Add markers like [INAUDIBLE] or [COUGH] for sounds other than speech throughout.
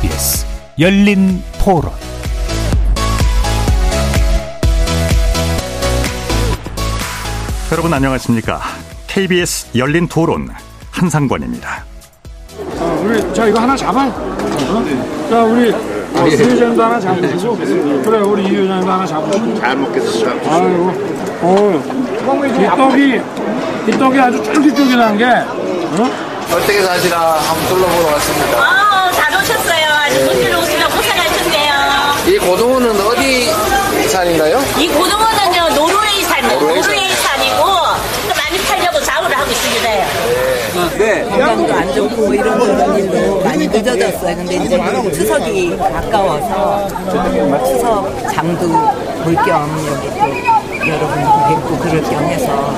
KBS 열린 토론 여러분 안녕하십니까? KBS 열린 토론 한상권입니다. 자, 우리 자 이거 하나 잡아. 어? 자 우리 어, 이 회장도 하나 잡으시고 그래 우리 이 회장도 하나 잡으시고. 잘 먹겠습니다. 아이고, 어, 이 떡이 이 떡이 아주 쫄깃쫄깃한 게. 어? 어떻게 사시나 한번 둘러보러 왔습니다. 아, 잘 오셨어요. 아주 먼길 오시면 고생하셨네요. 이 고등어는 어디 산인가요? 이 고등어는요, 노르웨이 산이에요. 노르웨이산. 노르웨이 산이고, 또 많이 팔려고 작업을 하고 있습니다. 건강도 안 좋고 뭐 이런 그런 일로 많이 늦어졌어요. 근데 이제 추석이 가까워서 추석 장도 볼 겸 여기 또 여러분 뵙고 그럴 겸 해서.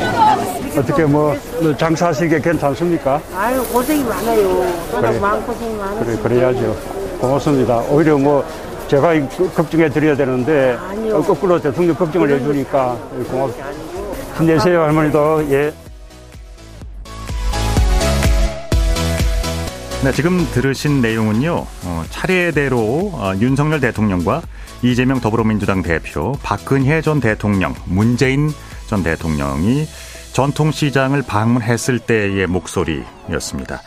어떻게 뭐 장사하시기 괜찮습니까? 아유 고생이 많아요. 워낙 마음 고생이 많아요. 그래 그래야죠. 고맙습니다. 오히려 뭐 제가 이- 그- 걱정해 드려야 되는데 아니요. 어, 거꾸로 대통령 걱정을 해주니까 고맙습니다. 힘내세요 할머니도 예. 네, 지금 들으신 내용은요, 어, 차례대로 어, 윤석열 대통령과 이재명 더불어민주당 대표, 박근혜 전 대통령, 문재인 전 대통령이 전통시장을 방문했을 때의 목소리였습니다.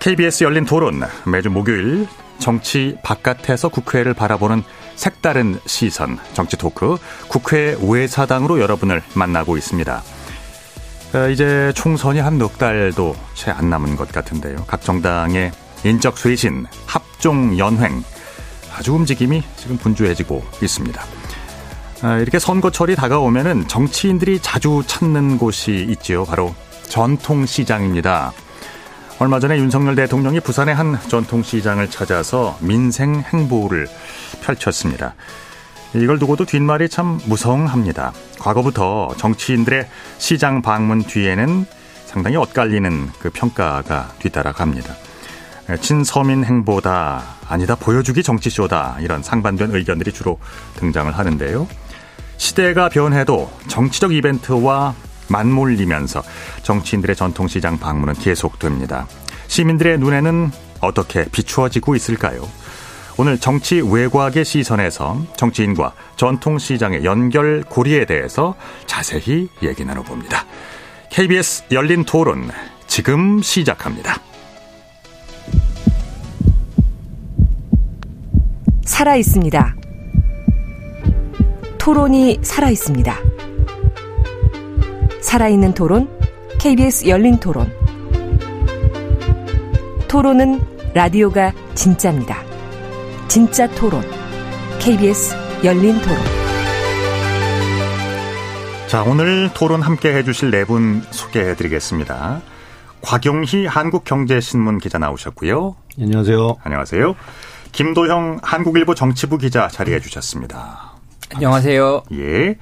KBS 열린 토론, 매주 목요일 정치 바깥에서 국회를 바라보는 색다른 시선, 정치 토크, 국회 외사당으로 여러분을 만나고 있습니다. 어, 이제 총선이 한 넉 달도 채 안 남은 것 같은데요. 각 정당의 인적 쇄신, 합종 연횡, 아주 움직임이 지금 분주해지고 있습니다. 아, 이렇게 선거철이 다가오면은 정치인들이 자주 찾는 곳이 있지요. 바로 전통시장입니다. 얼마 전에 윤석열 대통령이 부산의 한 전통시장을 찾아서 민생 행보를 펼쳤습니다. 이걸 두고도 뒷말이 참 무성합니다. 과거부터 정치인들의 시장 방문 뒤에는 상당히 엇갈리는 그 평가가 뒤따라갑니다. 친서민 행보다 아니다 보여주기 정치쇼다 이런 상반된 의견들이 주로 등장을 하는데요. 시대가 변해도 정치적 이벤트와 맞물리면서 정치인들의 전통시장 방문은 계속됩니다. 시민들의 눈에는 어떻게 비추어지고 있을까요? 오늘 정치 외곽의 시선에서 정치인과 전통시장의 연결 고리에 대해서 자세히 얘기 나눠봅니다. KBS 열린 토론 지금 시작합니다. 살아 있습니다. 토론이 살아 있습니다. 살아있는 토론, KBS 열린 토론. 토론은 라디오가 진짜입니다. 진짜 토론, KBS 열린 토론. 자, 오늘 토론 함께 해주실 네 분 소개해 드리겠습니다. 곽용희 한국경제신문 기자 나오셨고요. 안녕하세요. 안녕하세요. 김도형 한국일보 정치부 기자 자리해 주셨습니다. 안녕하세요. 예.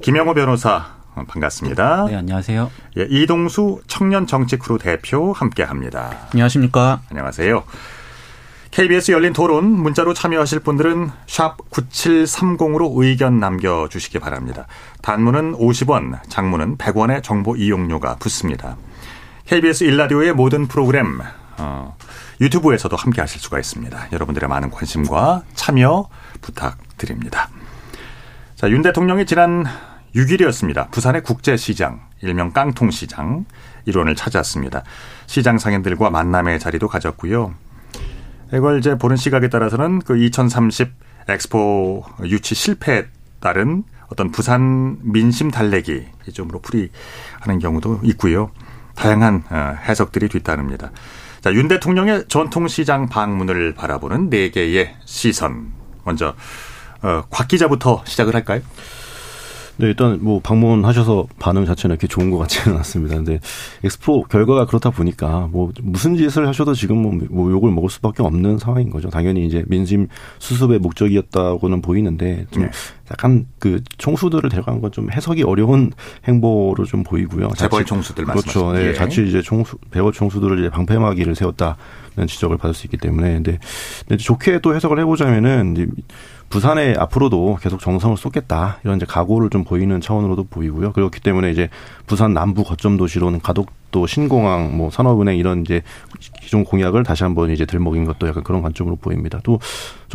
김영호 변호사 어, 반갑습니다. 네, 안녕하세요. 예, 이동수 청년 정치 크루 대표 함께 합니다. 안녕하십니까. 안녕하세요. KBS 열린 토론 문자로 참여하실 분들은 샵 9730으로 의견 남겨 주시기 바랍니다. 단문은 50원, 장문은 100원의 정보 이용료가 붙습니다. KBS 일라디오의 모든 프로그램 어, 유튜브에서도 함께 하실 수가 있습니다. 여러분들의 많은 관심과 참여 부탁드립니다. 자, 윤 대통령이 지난 6일이었습니다. 부산의 국제시장, 일명 깡통시장 일원을 찾았습니다. 시장 상인들과 만남의 자리도 가졌고요. 이걸 이제 보는 시각에 따라서는 그 2030 엑스포 유치 실패에 따른 어떤 부산 민심 달래기 이점으로 풀이하는 경우도 있고요. 다양한 어, 해석들이 뒤따릅니다. 자, 윤 대통령의 전통시장 방문을 바라보는 네 개의 시선. 먼저 어, 곽 기자부터 시작을 할까요? 네, 일단 뭐 방문하셔서 반응 자체는 이렇게 좋은 것 같지는 않습니다. 근데 엑스포 결과가 그렇다 보니까 뭐 무슨 짓을 하셔도 지금 뭐, 뭐 욕을 먹을 수밖에 없는 상황인 거죠. 당연히 이제 민심 수습의 목적이었다고는 보이는데 좀 네. 약간 그 총수들을 데려간 건 좀 해석이 어려운 행보로 좀 보이고요. 재벌 자칫- 총수들 그렇죠. 네, 예. 자칫 이제 총수 배우 총수들을 이제 방패막이를 세웠다는 지적을 받을 수 있기 때문에 근데, 근데 좋게 또 해석을 해보자면은 이제 부산에 앞으로도 계속 정성을 쏟겠다 이런 이제 각오를 좀 보이는 차원으로도 보이고요. 그렇기 때문에 이제 부산 남부 거점 도시로는 가덕 또 신공항, 뭐 산업은행 이런 이제 기존 공약을 다시 한번 이제 들먹인 것도 약간 그런 관점으로 보입니다. 또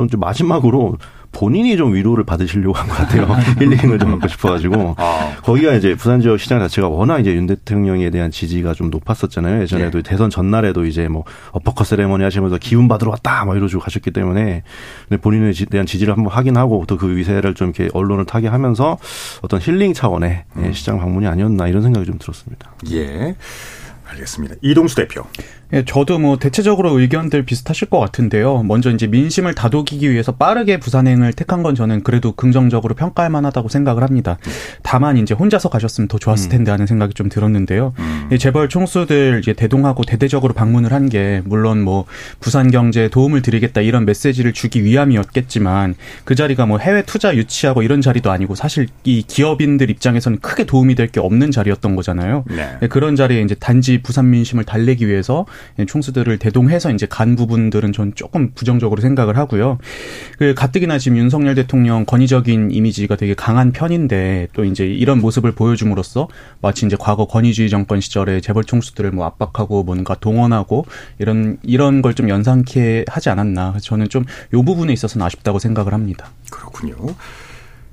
좀 마지막으로 본인이 좀 위로를 받으시려고 한 것 같아요. [LAUGHS] 힐링을 좀 받고 싶어가지고 아. 거기가 이제 부산 지역 시장 자체가 워낙 이제 윤 대통령에 대한 지지가 좀 높았었잖아요. 예전에도 네. 대선 전날에도 이제 뭐 어퍼컷 세레머니 하시면서 기운 받으러 왔다 막 이러시고 가셨기 때문에 근데 본인에 지- 대한 지지를 한번 확인하고 또 그 위세를 좀 이렇게 언론을 타게 하면서 어떤 힐링 차원의 예, 시장 방문이 아니었나 이런 생각이 좀 들었습니다. 예. 알겠습니다. 이동수 대표. 예, 저도 뭐 대체적으로 의견들 비슷하실 것 같은데요. 먼저 이제 민심을 다독이기 위해서 빠르게 부산행을 택한 건 저는 그래도 긍정적으로 평가할 만하다고 생각을 합니다. 다만 이제 혼자서 가셨으면 더 좋았을 텐데 하는 생각이 좀 들었는데요. 이 재벌 총수들 이제 대동하고 대대적으로 방문을 한 게 물론 뭐 부산 경제에 도움을 드리겠다 이런 메시지를 주기 위함이었겠지만 그 자리가 뭐 해외 투자 유치하고 이런 자리도 아니고 사실 이 기업인들 입장에서는 크게 도움이 될 게 없는 자리였던 거잖아요. 네. 네, 그런 자리에 이제 단지 부산 민심을 달래기 위해서 총수들을 대동해서 이제 간 부분들은 전 조금 부정적으로 생각을 하고요. 그 가뜩이나 지금 윤석열 대통령 권위적인 이미지가 되게 강한 편인데 또 이제 이런 모습을 보여줌으로써 마치 이제 과거 권위주의 정권 시절에 재벌 총수들을 뭐 압박하고 뭔가 동원하고 이런 이런 걸 좀 연상케 하지 않았나. 저는 좀 요 부분에 있어서는 아쉽다고 생각을 합니다. 그렇군요.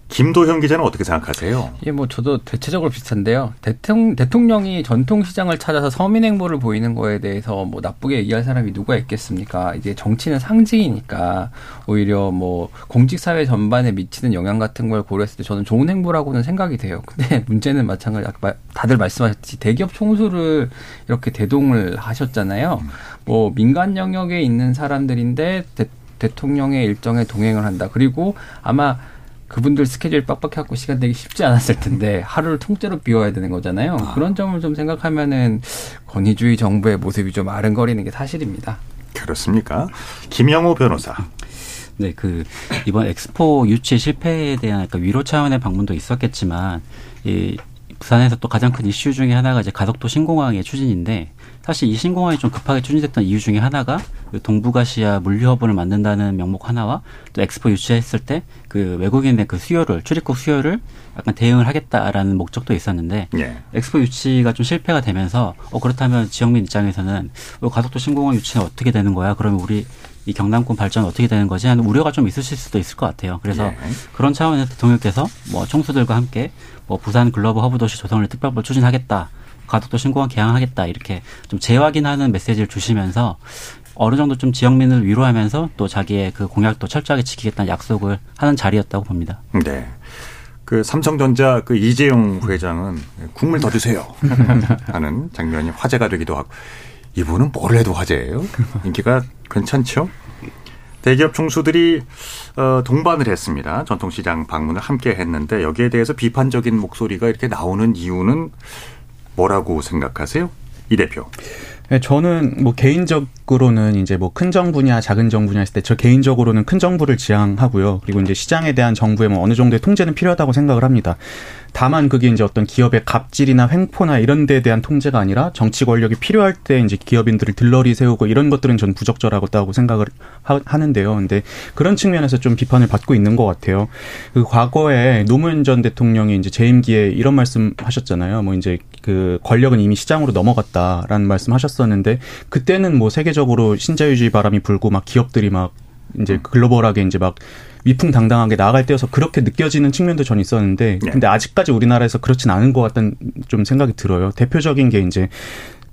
김도현 기자는 어떻게 생각하세요? 예, 뭐 저도 대체적으로 비슷한데요. 대통령, 대통령이 전통시장을 찾아서 서민행보를 보이는 거에 대해서 뭐 나쁘게 얘기할 사람이 누가 있겠습니까? 이제 정치는 상징이니까 오히려 뭐 공직사회 전반에 미치는 영향 같은 걸 고려했을 때 저는 좋은 행보라고는 생각이 돼요. 근데 [LAUGHS] 문제는 마찬가지, 다들 말씀하셨듯이 대기업 총수를 이렇게 대동을 하셨잖아요. 뭐 민간 영역에 있는 사람들인데 대, 대통령의 일정에 동행을 한다. 그리고 아마 그분들 스케줄 빡빡해갖고 시간 되기 쉽지 않았을 텐데 하루를 통째로 비워야 되는 거잖아요. 그런 점을 좀 생각하면은 권위주의 정부의 모습이 좀 아른거리는 게 사실입니다. 그렇습니까? 김영호 변호사. 네, 그 이번 엑스포 유치 실패에 대한 약간 위로 차원의 방문도 있었겠지만 이 부산에서 또 가장 큰 이슈 중에 하나가 이제 가덕도 신공항의 추진인데 사실 이 신공항이 좀 급하게 추진됐던 이유 중에 하나가 그 동북아시아 물류허브를 만든다는 명목 하나와 또 엑스포 유치했을 때 그 외국인의 그 수요를 출입국 수요를 약간 대응을 하겠다라는 목적도 있었는데 예. 엑스포 유치가 좀 실패가 되면서 어 그렇다면 지역민 입장에서는 어, 가덕도 신공항 유치는 어떻게 되는 거야? 그러면 우리 이 경남권 발전 어떻게 되는 거지? 하는 우려가 좀 있으실 수도 있을 것 같아요. 그래서 예. 그런 차원에서 대통령께서 뭐 총수들과 함께 뭐 부산 글로벌 허브 도시 조성을 특별법을 추진하겠다. 가덕도 신공항 개항하겠다. 이렇게 좀 재확인하는 메시지를 주시면서 어느 정도 좀 지역민을 위로하면서 또 자기의 그 공약도 철저하게 지키겠다는 약속을 하는 자리였다고 봅니다. 네. 그 삼성전자 그 이재용 [LAUGHS] 회장은 국물 더 주세요 [LAUGHS] 하는 장면이 화제가 되기도 하고 이분은 뭘 해도 화제예요. 인기가 괜찮죠? 대기업 총수들이 어, 동반을 했습니다. 전통시장 방문을 함께 했는데 여기에 대해서 비판적인 목소리가 이렇게 나오는 이유는 뭐라고 생각하세요? 이 대표. 네, 저는 뭐 개인적으로는 이제 뭐 큰 정부냐 작은 정부냐 했을 때 저 개인적으로는 큰 정부를 지향하고요. 그리고 이제 시장에 대한 정부의 뭐 어느 정도의 통제는 필요하다고 생각을 합니다. 다만 그게 이제 어떤 기업의 갑질이나 횡포나 이런 데에 대한 통제가 아니라 정치 권력이 필요할 때 이제 기업인들을 들러리 세우고 이런 것들은 전 부적절하다고 생각을 하, 하는데요. 근데 그런 측면에서 좀 비판을 받고 있는 것 같아요. 그 과거에 노무현 전 대통령이 이제 재임기에 이런 말씀 하셨잖아요. 뭐 이제 그 권력은 이미 시장으로 넘어갔다라는 말씀 하셨었는데 그때는 뭐 세계적으로 신자유주의 바람이 불고 막 기업들이 막 이제 글로벌하게 이제 막 위풍당당하게 나아갈 때여서 그렇게 느껴지는 측면도 전 있었는데 근데 아직까지 우리나라에서 그렇진 않은 것 같다는 좀 생각이 들어요. 대표적인 게 이제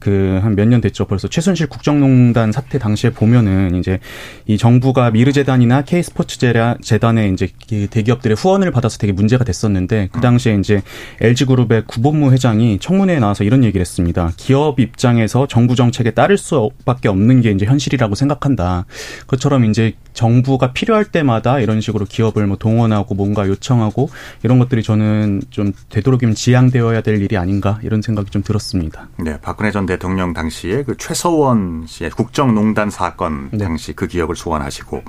그 한 몇 년 됐죠. 벌써 최순실 국정농단 사태 당시에 보면은 이제 이 정부가 미르재단이나 K스포츠 재단에 이제 그 대기업들의 후원을 받아서 되게 문제가 됐었는데 그 당시에 이제 LG그룹의 구본무 회장이 청문회에 나와서 이런 얘기를 했습니다. 기업 입장에서 정부 정책에 따를 수밖에 없는 게 이제 현실이라고 생각한다. 그처럼 이제 정부가 필요할 때마다 이런 식으로 기업을 뭐 동원하고 뭔가 요청하고 이런 것들이 저는 좀 되도록이면 지양되어야 될 일이 아닌가 이런 생각이 좀 들었습니다. 네, 박근혜 전 대통령 당시에 그 최서원 씨의 국정농단 사건 당시 그 기억을 소환하시고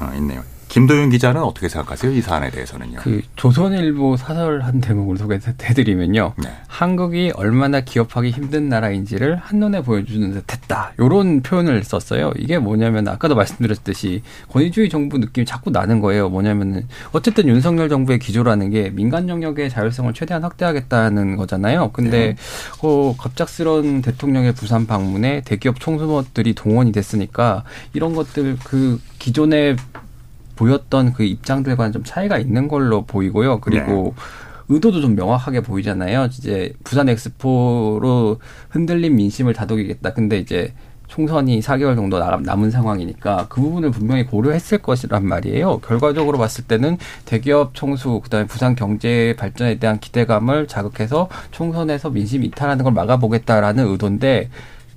어, 있네요. 김도윤 기자는 어떻게 생각하세요? 이 사안에 대해서는요. 그 조선일보 사설 한 대목을 소개해드리면요. 네. 한국이 얼마나 기업하기 힘든 나라인지를 한눈에 보여주는 듯했다. 이런 표현을 썼어요. 이게 뭐냐면 아까도 말씀드렸듯이 권위주의 정부 느낌이 자꾸 나는 거예요. 뭐냐면은 어쨌든 윤석열 정부의 기조라는 게 민간 영역의 자율성을 최대한 확대하겠다는 거잖아요. 근데 네. 어, 갑작스런 대통령의 부산 방문에 대기업 총수들이 동원이 됐으니까 이런 것들 그 기존에 보였던 그 입장들과는 좀 차이가 있는 걸로 보이고요. 그리고 네. 의도도 좀 명확하게 보이잖아요. 이제 부산 엑스포로 흔들린 민심을 다독이겠다. 근데 이제 총선이 4개월 정도 남은 상황이니까 그 부분을 분명히 고려했을 것이란 말이에요. 결과적으로 봤을 때는 대기업 총수 그다음에 부산 경제 발전에 대한 기대감을 자극해서 총선에서 민심 이탈하는 걸 막아보겠다라는 의도인데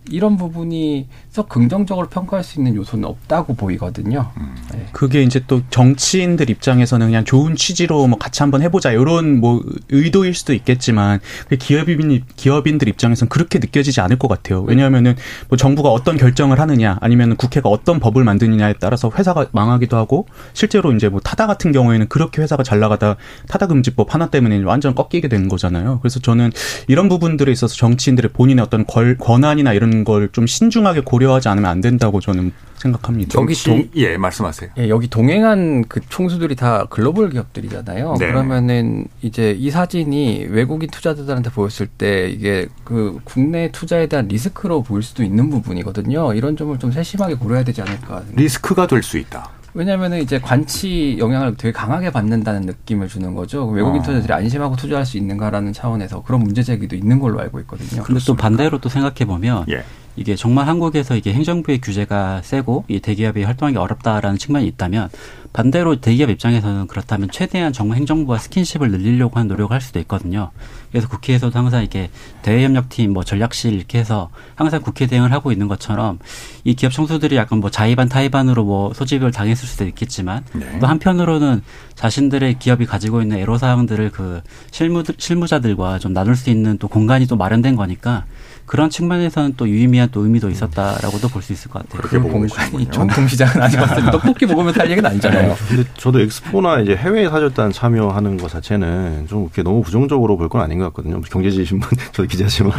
이런 부분이 썩 긍정적으로 평가할 수 있는 요소는 없다고 보이거든요. 음. 네. 그게 이제 또 정치인들 입장에서는 그냥 좋은 취지로 뭐 같이 한번 해보자 이런 뭐 의도일 수도 있겠지만 기업인 기업인들 입장에서는 그렇게 느껴지지 않을 것 같아요. 왜냐하면은 뭐 정부가 어떤 결정을 하느냐 아니면 국회가 어떤 법을 만드느냐에 따라서 회사가 망하기도 하고 실제로 이제 뭐 타다 같은 경우에는 그렇게 회사가 잘 나가다 타다 금지법 하나 때문에 완전 꺾이게 된 거잖아요. 그래서 저는 이런 부분들에 있어서 정치인들의 본인의 어떤 권한이나 이런 걸 좀 신중하게 고려하지 않으면 안 된다고 저는 생각합니다. 여기 동, 예, 말씀하세요. 예, 여기 동행한 그 총수들이 다 글로벌 기업들이잖아요. 네. 그러면은 이제 이 사진이 외국인 투자자들한테 보였을 때 이게 그 국내 투자에 대한 리스크로 보일 수도 있는 부분이거든요. 이런 점을 좀 세심하게 고려해야 되지 않을까. 리스크가 될 수 있다. 왜냐하면 이제 관치 영향을 되게 강하게 받는다는 느낌을 주는 거죠. 외국인 어. 투자들이 안심하고 투자할 수 있는가라는 차원에서 그런 문제 제기도 있는 걸로 알고 있거든요. 그런데 또 반대로 또 생각해 보면 예. 이게 정말 한국에서 이게 행정부의 규제가 세고 이 대기업이 활동하기 어렵다라는 측면이 있다면 반대로 대기업 입장에서는 그렇다면 최대한 정말 행정부와 스킨십을 늘리려고 하는 노력을 할 수도 있거든요. 그래서 국회에서도 항상 이렇게 대외협력팀, 뭐 전략실 이렇게 해서 항상 국회 대응을 하고 있는 것처럼 이 기업 청소들이 약간 뭐 자의반 타의반으로 뭐 소집을 당했을 수도 있겠지만 네. 또 한편으로는 자신들의 기업이 가지고 있는 애로사항들을 그 실무 실무자들과 좀 나눌 수 있는 또 공간이 또 마련된 거니까 그런 측면에서는 또 유의미한 또 의미도 있었다라고도 볼 수 있을 것 같아요. 그렇게 보고 이 전통 시장은 아직 왔습니다. 떡볶이 먹으면 살 얘기는 아니잖아요. 네. 근데 저도 엑스포나 이제 해외 사절단 참여하는 것 자체는 좀 이렇게 너무 부정적으로 볼 건 아닌 것 같거든요. 경제지 신문 [LAUGHS] 저도 기자지만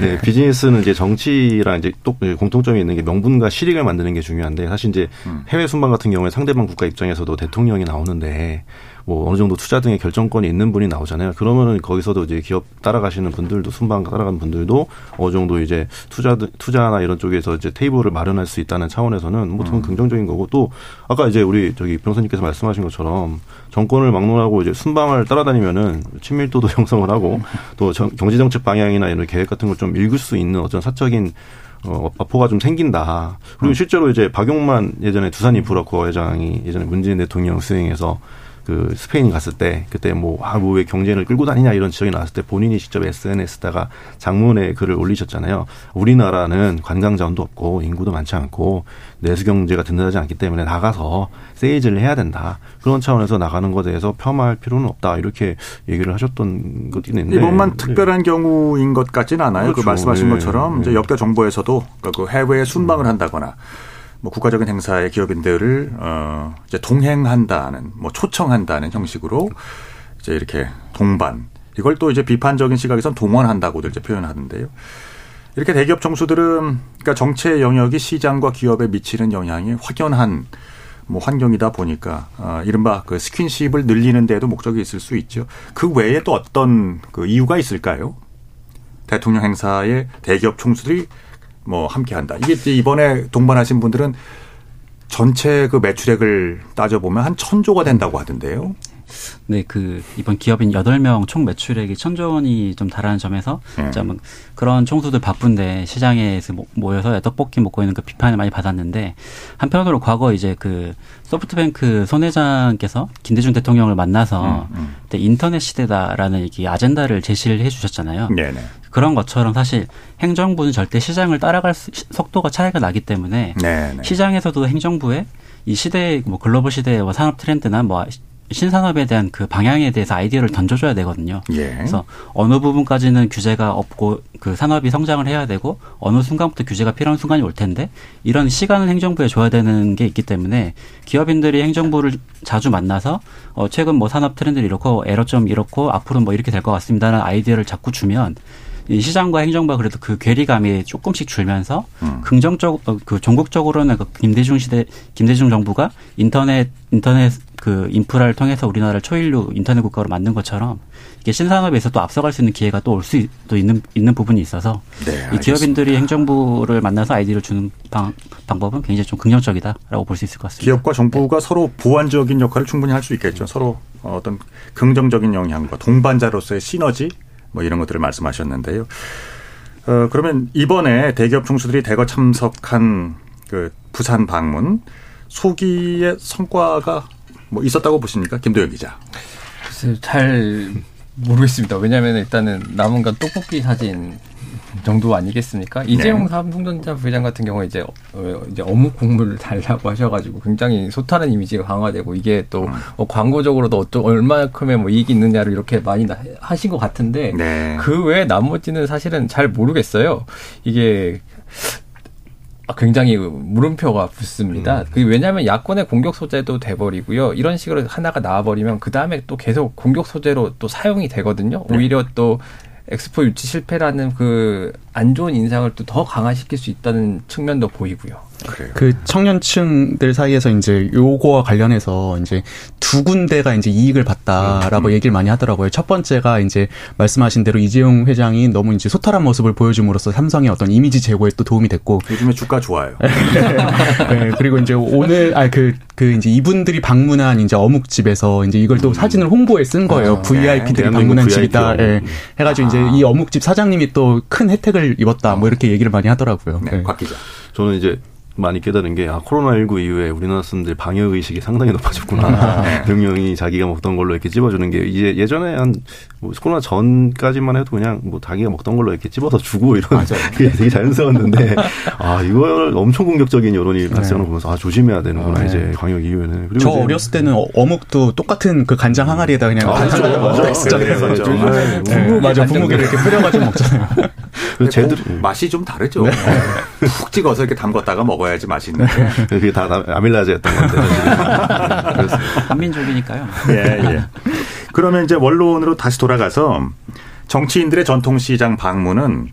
네. 네, 비즈니스는 이제 정치랑 이제 또 공통점이 있는 게 명분과 실익을 만드는 게 중요한데 사실 이제 음. 해외 순방 같은 경우에 상대방 국가 입장에서도 대통령이 나오는데 뭐 어느 정도 투자 등의 결정권이 있는 분이 나오잖아요. 그러면은 거기서도 이제 기업 따라가시는 분들도 순방 따라가는 분들도 어느 정도 이제 투자 투자나 이런 쪽에서 이제 테이블을 마련할 수 있다는 차원에서는 뭐 음. 긍정적인 거고 또 아까 이제 우리 저기 변호사님께서 말씀하신 것처럼 정권을 막론하고 이제 순방을 따라다니면은 친밀도도 [LAUGHS] 형성을 하고 또 경제 정책 방향이나 이런 계획 같은 걸 좀 읽을 수 있는 어떤 사적인 어, 마포가 좀 생긴다. 그리고 음. 실제로 이제 박용만 예전에 두산 인프라 코어 회장이 예전에 문재인 대통령 수행해서 그 스페인 갔을 때 그때 뭐 아 뭐 왜 경쟁을 끌고 다니냐 이런 지적이 나왔을 때 본인이 직접 SNS다가 장문의 글을 올리셨잖아요. 우리나라는 관광 자원도 없고 인구도 많지 않고 내수 경제가 든든하지 않기 때문에 나가서 세일즈를 해야 된다. 그런 차원에서 나가는 것에 대해서 폄하할 필요는 없다. 이렇게 얘기를 하셨던 것도 있는데 이번만 네. 특별한 경우인 것 같지는 않아요. 그 그렇죠. 그 말씀하신 네. 것처럼 이제 네. 역대 정부에서도 그 해외에 순방을 한다거나 뭐 국가적인 행사의 기업인들을 어 이제 동행한다는 뭐 초청한다는 형식으로 이제 이렇게 동반 이걸 또 이제 비판적인 시각에선 동원한다고들 이제 표현하는데요. 이렇게 대기업 총수들은 그러니까 정치의 영역이 시장과 기업에 미치는 영향이 확연한 뭐 환경이다 보니까 어 이른바 그 스킨십을 늘리는 데도 목적이 있을 수 있죠. 그 외에 또 어떤 그 이유가 있을까요? 대통령 행사에 대기업 총수들이 뭐 함께 한다. 이게 이번에 동반하신 분들은 전체 그 매출액을 따져보면 한 천조가 된다고 하던데요. 네, 그 이번 기업인 여덟 명 총 매출액이 천조 원이 좀 달하는 점에서 네. 좀 그런 총수들 바쁜데 시장에서 모여서 떡볶이 먹고 있는 그 비판을 많이 받았는데 한편으로 과거 이제 그 소프트뱅크 손 회장께서 김대중 대통령을 만나서 음, 음. 인터넷 시대다라는 이게 아젠다를 제시를 해 주셨잖아요. 네네. 그런 것처럼 사실 행정부는 절대 시장을 따라갈 수, 속도가 차이가 나기 때문에 네네. 시장에서도 행정부의 이 시대의 뭐 글로벌 시대의 뭐 산업 트렌드나 뭐 신산업에 대한 그 방향에 대해서 아이디어를 던져줘야 되거든요. 예. 그래서 어느 부분까지는 규제가 없고 그 산업이 성장을 해야 되고 어느 순간부터 규제가 필요한 순간이 올 텐데 이런 시간을 행정부에 줘야 되는 게 있기 때문에 기업인들이 행정부를 자주 만나서 어 최근 뭐 산업 트렌드를 이렇고 에러점 이렇고 앞으로 뭐 이렇게 될 것 같습니다라는 아이디어를 자꾸 주면 이 시장과 행정부가 그래도 그 괴리감이 조금씩 줄면서 음. 긍정적 어, 그 전국적으로는 그 김대중 시대 김대중 정부가 인터넷 인터넷 그 인프라를 통해서 우리나라를 초일류 인터넷 국가로 만든 것처럼 이게 신산업에서 또 앞서갈 수 있는 기회가 또 올 수도 있는 있는 부분이 있어서 네, 이 기업인들이 행정부를 만나서 아이디어를 주는 방, 방법은 굉장히 좀 긍정적이다라고 볼 수 있을 것 같습니다. 기업과 정부가 서로 보완적인 역할을 충분히 할 수 있겠죠. 서로 어떤 긍정적인 영향과 동반자로서의 시너지 뭐 이런 것들을 말씀하셨는데요. 어, 그러면 이번에 대기업 총수들이 대거 참석한 그 부산 방문 소기의 성과가 뭐 있었다고 보십니까? 김도영 기자. 글쎄요, 잘 모르겠습니다. 왜냐하면 일단은 남은 건 떡볶이 사진 정도 아니겠습니까? 이재용 네. 삼성전자 부회장 같은 경우에 이제 어, 이제 어묵 국물을 [LAUGHS] 달라고 하셔가지고 굉장히 소탈한 이미지가 강화되고 이게 또 음. 뭐 광고적으로도 어떤 얼마큼의 뭐 이익이 있느냐를 이렇게 많이 나- 하신 것 같은데 네. 그 외에 나머지는 사실은 잘 모르겠어요. 이게 아, 굉장히 물음표가 붙습니다. 그게 왜냐하면 야권의 공격 소재도 돼버리고요. 이런 식으로 하나가 나와버리면 그 다음에 또 계속 공격 소재로 또 사용이 되거든요. 오히려 또 엑스포 유치 실패라는 그 안 좋은 인상을 또 더 강화시킬 수 있다는 측면도 보이고요. 그래요. 그 청년층들 사이에서 이제 요거와 관련해서 이제 두 군데가 이제 이익을 봤다라고 얘기를 많이 하더라고요. 첫 번째가 이제 말씀하신 대로 이재용 회장이 너무 이제 소탈한 모습을 보여줌으로써 삼성의 어떤 이미지 제고에 또 도움이 됐고 요즘에 주가 좋아요. [LAUGHS] 네, 그리고 이제 오늘 아그 그 이제 이분들이 방문한 이제 어묵집에서 이제 이걸 또 사진을 홍보에 쓴 거예요. 아, VIP들이 네. 방문한 집이다. 예. 해가지고 이제 이 어묵집 사장님이 또 큰 혜택을 입었다. 뭐 이렇게 얘기를 많이 하더라고요. 네, 네. 곽 기자. 저는 이제 많이 깨달은 게, 아, 코로나19 이후에 우리나라 사람들 방역의식이 상당히 높아졌구나. [LAUGHS] 네. 대통령이 자기가 먹던 걸로 이렇게 찝어주는 게, 이제 예전에 한, 뭐 코로나 전까지만 해도 그냥 뭐 자기가 먹던 걸로 이렇게 찝어서 주고 이런, [LAUGHS] 그게 되게 자연스러웠는데, 아, 이걸 엄청 공격적인 여론이 발생을 보면서, 아, 조심해야 되는구나, 네. 이제 방역 이후에는. 그리고 저 이제 어렸을 때는 어- 어묵도 똑같은 그 간장 항아리에다 그냥 아, 간장 맞아, 맞아. 네, 그래서 맞아. 네. 네, 맞아 분무기를 이렇게 뿌려가지고 먹잖아요. 그래서 쟤들, 맛이 좀 다르죠. 푹 찍어서 이렇게 담궜다가 먹어 야지 맛있는데. 그게 다 나- 아밀라제였던 건데. 한민족이니까요. [LAUGHS] 예, 예. 그러면 이제 원론으로 다시 돌아가서 정치인들의 전통시장 방문은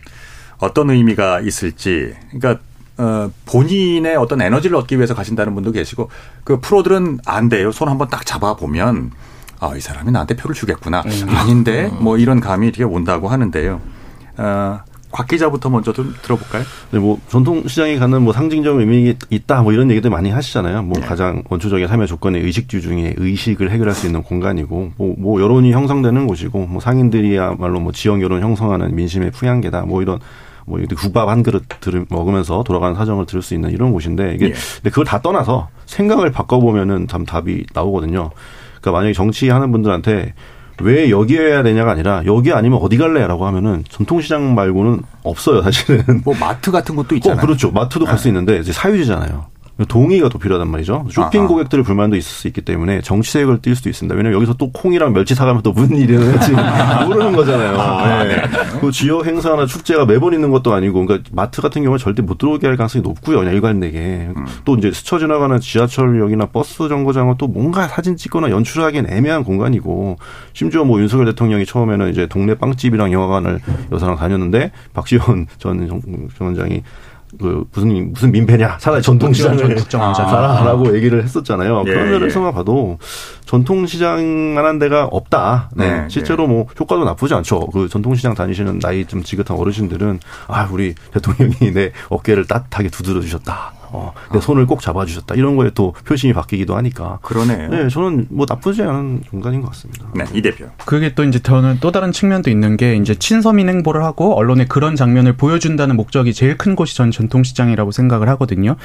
어떤 의미가 있을지, 그러니까 어, 본인의 어떤 에너지를 얻기 위해서 가신다는 분도 계시고, 그 프로들은 안 돼요. 손 한번 딱 잡아 보면, 아, 이 사람이 나한테 표를 주겠구나. 아닌데, 뭐 이런 감이 되게 온다고 하는데요. 어, 곽 기자부터 먼저 좀 들어볼까요? 네, 뭐 전통 시장에 가는 뭐 상징적 의미가 있다 뭐 이런 얘기들 많이 하시잖아요. 뭐 가장 원초적인 참여 조건의 의식주 중에 의식을 해결할 수 있는 공간이고 뭐, 뭐 여론이 형성되는 곳이고 뭐 상인들이야말로 뭐 지역 여론 형성하는 민심의 풍향계다 뭐 이런 뭐 국밥 한 그릇 들을 먹으면서 돌아가는 사정을 들을 수 있는 이런 곳인데 이게 예. 근데 그걸 다 떠나서 생각을 바꿔보면은 참 답이 나오거든요. 그러니까 만약에 정치하는 분들한테 왜 여기에 해야 되냐가 아니라 여기 아니면 어디 갈래라고 하면은 전통시장 말고는 없어요 사실은. 뭐 마트 같은 것도 있잖아요. 어, 그렇죠. 마트도 갈 수 있는데 이제 사유지잖아요. 동의가 또 필요하단 말이죠. 쇼핑 아하. 고객들의 불만도 있을 수 있기 때문에 정치색을 띌 수도 있습니다. 왜냐면 여기서 또 콩이랑 멸치 사가면 또 무슨 일이 일어날지 [LAUGHS] 모르는 거잖아요. 아, 네. 그 지역 행사나 축제가 매번 있는 것도 아니고, 그러니까 마트 같은 경우는 절대 못 들어오게 할 가능성이 높고요. 일관되게. 음. 또 이제 스쳐 지나가는 지하철역이나 버스 정거장은 또 뭔가 사진 찍거나 연출하기엔 애매한 공간이고, 심지어 뭐 윤석열 대통령이 처음에는 이제 동네 빵집이랑 영화관을 여사랑 다녔는데, 박지원 전 정- 원장이 그 무슨 무슨 민폐냐 차라리 전통시장을 국정원장. 가라라고 얘기를 했었잖아요. 예, 그런 예. 면에서만 봐도 전통시장만한 데가 없다. 네. 네, 실제로 뭐 효과도 나쁘지 않죠. 그 전통시장 다니시는 나이 좀 지긋한 어르신들은 아 우리 대통령이 내 어깨를 따뜻하게 두드려 주셨다. 어, 내 손을 꼭 잡아주셨다. 이런 거에 또 표심이 바뀌기도 하니까. 그러네요. 네, 저는 뭐 나쁘지 않은 공간인 것 같습니다. 네, 이 대표. 그게 또 이제 저는 또 다른 측면도 있는 게 이제 친서민 행보를 하고 언론에 그런 장면을 보여준다는 목적이 제일 큰 곳이 전 전통시장이라고 생각을 하거든요.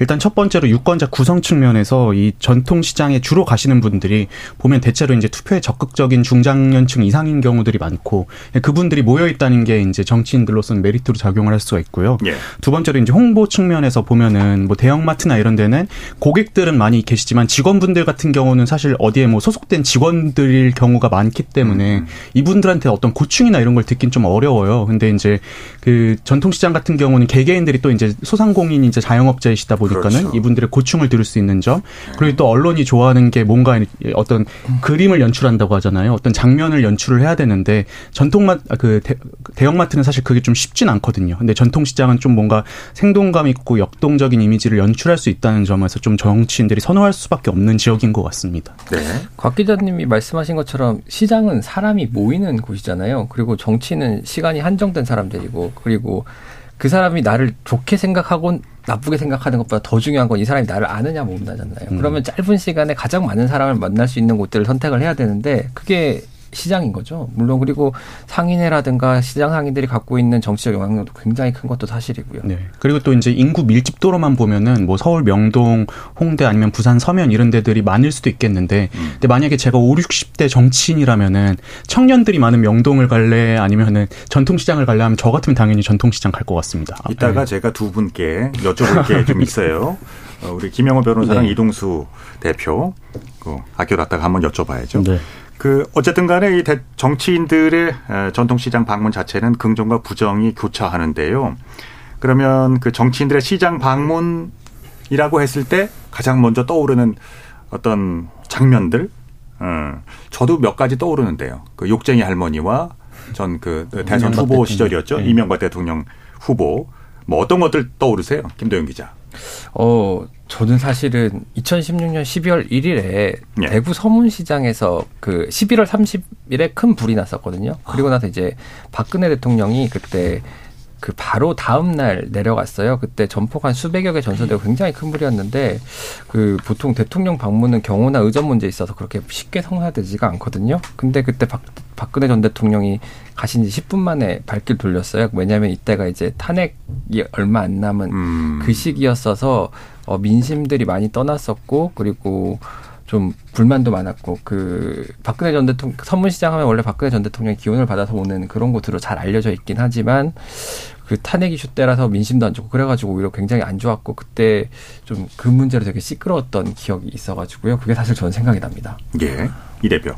일단 첫 번째로 유권자 구성 측면에서 이 전통시장에 주로 가시는 분들이 보면 대체로 이제 투표에 적극적인 중장년층 이상인 경우들이 많고 그분들이 모여 있다는 게 이제 정치인들로서는 메리트로 작용을 할 수가 있고요. 예. 두 번째로 이제 홍보 측면에서 보면은 보면은 뭐 대형마트나 이런 데는 고객들은 많이 계시지만 직원분들 같은 경우는 사실 어디에 뭐 소속된 직원들일 경우가 많기 때문에 이분들한테 어떤 고충이나 이런 걸 듣긴 좀 어려워요. 근데 이제 그 전통시장 같은 경우는 개개인들이 또 이제 소상공인 이제 자영업자이시다 보니까는 그렇죠. 이분들의 고충을 들을 수 있는 점 그리고 또 언론이 좋아하는 게 뭔가 어떤 그림을 연출한다고 하잖아요. 어떤 장면을 연출을 해야 되는데 전통마 그 대, 대형마트는 사실 그게 좀 쉽진 않거든요. 근데 전통시장은 좀 뭔가 생동감 있고 역동적인 이미지를 연출할 수 있다는 점에서 좀 정치인들이 선호할 수밖에 없는 지역인 것 같습니다. 네. 곽 기자님이 말씀하신 것처럼 시장은 사람이 모이는 곳이잖아요. 그리고 정치는 시간이 한정된 사람들이고 그리고 그 사람이 나를 좋게 생각하고 나쁘게 생각하는 것보다 더 중요한 건 이 사람이 나를 아느냐 모르냐잖아요. 음. 그러면 짧은 시간에 가장 많은 사람을 만날 수 있는 곳들을 선택을 해야 되는데 그게 시장인 거죠. 물론 그리고 상인회라든가 시장 상인들이 갖고 있는 정치적 영향력도 굉장히 큰 것도 사실이고요. 네. 그리고 또 이제 인구 밀집도로만 보면은 뭐 서울 명동, 홍대 아니면 부산 서면 이런 데들이 많을 수도 있겠는데 근데 만약에 제가 5, 60대 정치인이라면은 청년들이 많은 명동을 갈래 아니면은 전통시장을 갈래 하면 저 같으면 당연히 전통시장 갈 것 같습니다. 아, 이따가 네. 제가 두 분께 여쭤볼 게 좀 있어요. 어, 우리 김영호 변호사랑 네. 이동수 대표 그 아껴놨다가 한번 여쭤봐야죠. 네. 그 어쨌든 간에 이 대- 정치인들의 에, 전통시장 방문 자체는 긍정과 부정이 교차하는데요. 그러면 그 정치인들의 시장 방문이라고 했을 때 가장 먼저 떠오르는 어떤 장면들, 어, 저도 몇 가지 떠오르는데요. 그 욕쟁이 할머니와 전 그 대선 후보 대통령. 시절이었죠. 네. 이명박 대통령 후보. 뭐 어떤 것들 떠오르세요? 김도영 기자. 어, 저는 사실은 2016년 12월 1일에 예. 대구 서문시장에서 그 11월 30일에 큰 불이 났었거든요. 그리고 나서 이제 박근혜 대통령이 그때 그 바로 다음 날 내려갔어요. 그때 점포가 한 수백여 개 전소되고 굉장히 큰 불이었는데 그 보통 대통령 방문은 경호나 의전 문제 있어서 그렇게 쉽게 성사되지가 않거든요. 근데 그때 박, 박근혜 전 대통령이 가신 지 10분 만에 발길 돌렸어요. 왜냐하면 이때가 이제 탄핵이 얼마 안 남은 음. 그 시기였어서 어, 민심들이 많이 떠났었고 그리고 좀 불만도 많았고 그 박근혜 전 대통령 선문시장 하면 원래 박근혜 전 대통령의 기운을 받아서 오는 그런 곳으로 잘 알려져 있긴 하지만 그 탄핵 이슈 때라서 민심도 안 좋고 그래가지고 오히려 굉장히 안 좋았고 그때 좀 그 문제로 되게 시끄러웠던 기억이 있어가지고요. 그게 사실 저는 생각이 납니다. 예. 이 대표.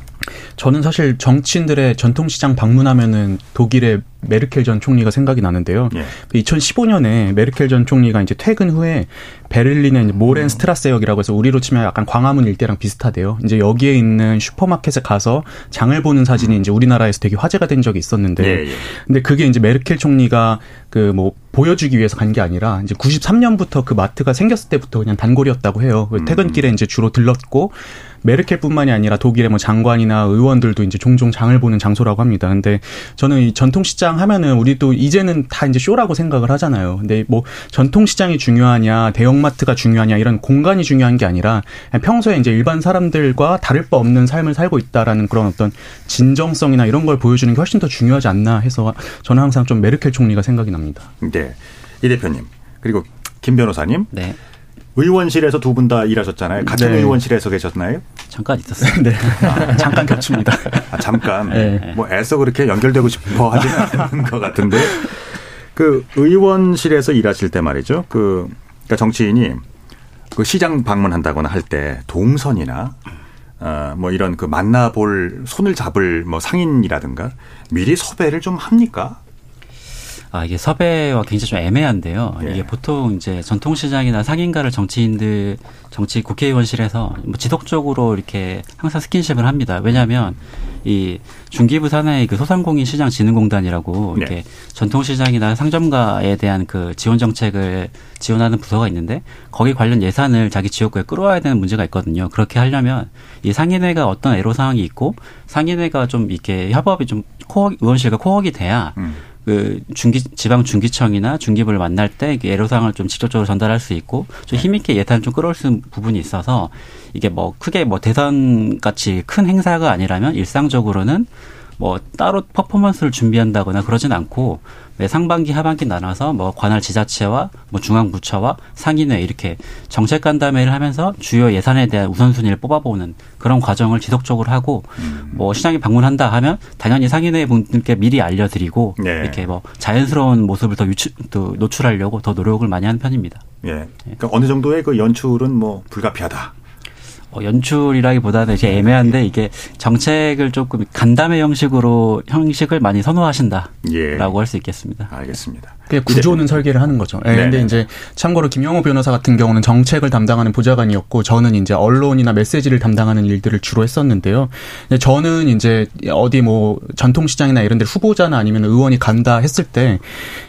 저는 사실 정치인들의 전통시장 방문하면은 독일의 메르켈 전 총리가 생각이 나는데요. 예. 2015년에 메르켈 전 총리가 이제 퇴근 후에 베를린의 모렌 스트라세역이라고 해서 우리로 치면 약간 광화문 일대랑 비슷하대요. 이제 여기에 있는 슈퍼마켓에 가서 장을 보는 사진이 이제 우리나라에서 되게 화제가 된 적이 있었는데 예, 예. 근데 그게 이제 메르켈 총리가 그 뭐 보여주기 위해서 간 게 아니라 이제 93년부터 그 마트가 생겼을 때부터 그냥 단골이었다고 해요. 그 퇴근길에 이제 주로 들렀고 메르켈뿐만이 아니라 독일의 뭐 장관이나 의원들도 이제 종종 장을 보는 장소라고 합니다. 근데 저는 이 전통시장 하면은 우리도 이제는 다 이제 쇼라고 생각을 하잖아요. 근데 뭐 전통시장이 중요하냐, 대형마트가 중요하냐 이런 공간이 중요한 게 아니라 평소에 이제 일반 사람들과 다를 바 없는 삶을 살고 있다라는 그런 어떤 진정성이나 이런 걸 보여주는 게 훨씬 더 중요하지 않나 해서 저는 항상 좀 메르켈 총리가 생각이 납니다. 네. 이 대표님. 그리고 김 변호사님. 네. 의원실에서 두 분 다 일하셨잖아요. 같은 네. 의원실에서 계셨나요? 잠깐 있었어요. 네. 잠깐 겹칩니다. 아, 잠깐. 네. 뭐 애써 그렇게 연결되고 싶어 하지는 [LAUGHS] 않는 것 같은데. 그 의원실에서 일하실 때 말이죠. 그 그러니까 정치인이 그 시장 방문한다거나 할 때 동선이나 어, 뭐 이런 그 만나볼 손을 잡을 뭐 상인이라든가 미리 섭외를 좀 합니까? 아, 이게 섭외와 굉장히 좀 애매한데요. 예. 이게 보통 이제 전통시장이나 상인가를 정치인들, 정치 국회의원실에서 뭐 지속적으로 이렇게 항상 스킨십을 합니다. 왜냐하면 이 중기부 산하의 그 소상공인 시장 진흥공단이라고 네. 이렇게 전통시장이나 상점가에 대한 그 지원 정책을 지원하는 부서가 있는데 거기 관련 예산을 자기 지역구에 끌어와야 되는 문제가 있거든요. 그렇게 하려면 이 상인회가 어떤 애로 사항이 있고 상인회가 좀 이렇게 협업이 좀 코어, 의원실과 코어가 돼야 음. 그 중기 지방 중기청이나 중기부를 만날 때 애로사항을 좀 직접적으로 전달할 수 있고 좀 힘있게 예산을 좀 끌어올 수 있는 부분이 있어서 이게 뭐 크게 뭐 대선 같이 큰 행사가 아니라면 일상적으로는 뭐 따로 퍼포먼스를 준비한다거나 그러진 않고 매 상반기 하반기 나눠서 뭐 관할 지자체와 뭐 중앙부처와 상인회 이렇게 정책 간담회를 하면서 주요 예산에 대한 우선순위를 뽑아보는 그런 과정을 지속적으로 하고 뭐 시장에 방문한다 하면 당연히 상인회 분들께 미리 알려드리고 네. 이렇게 뭐 자연스러운 모습을 더 유출 또 노출하려고 더 노력을 많이 하는 편입니다. 예. 그러니까 어느 정도의 그 연출은 뭐 불가피하다. 어, 연출이라기보다는 이제 애매한데 이게 정책을 조금 간담회 형식으로 형식을 많이 선호하신다라고 예. 할수 있겠습니다. 알겠습니다. 구조는 설계를 하는 거죠. 예, 네네. 근데 이제 참고로 김영호 변호사 같은 경우는 정책을 담당하는 보좌관이었고 저는 이제 언론이나 메시지를 담당하는 일들을 주로 했었는데요. 저는 이제 어디 뭐 전통시장이나 이런 데 후보자나 아니면 의원이 간다 했을 때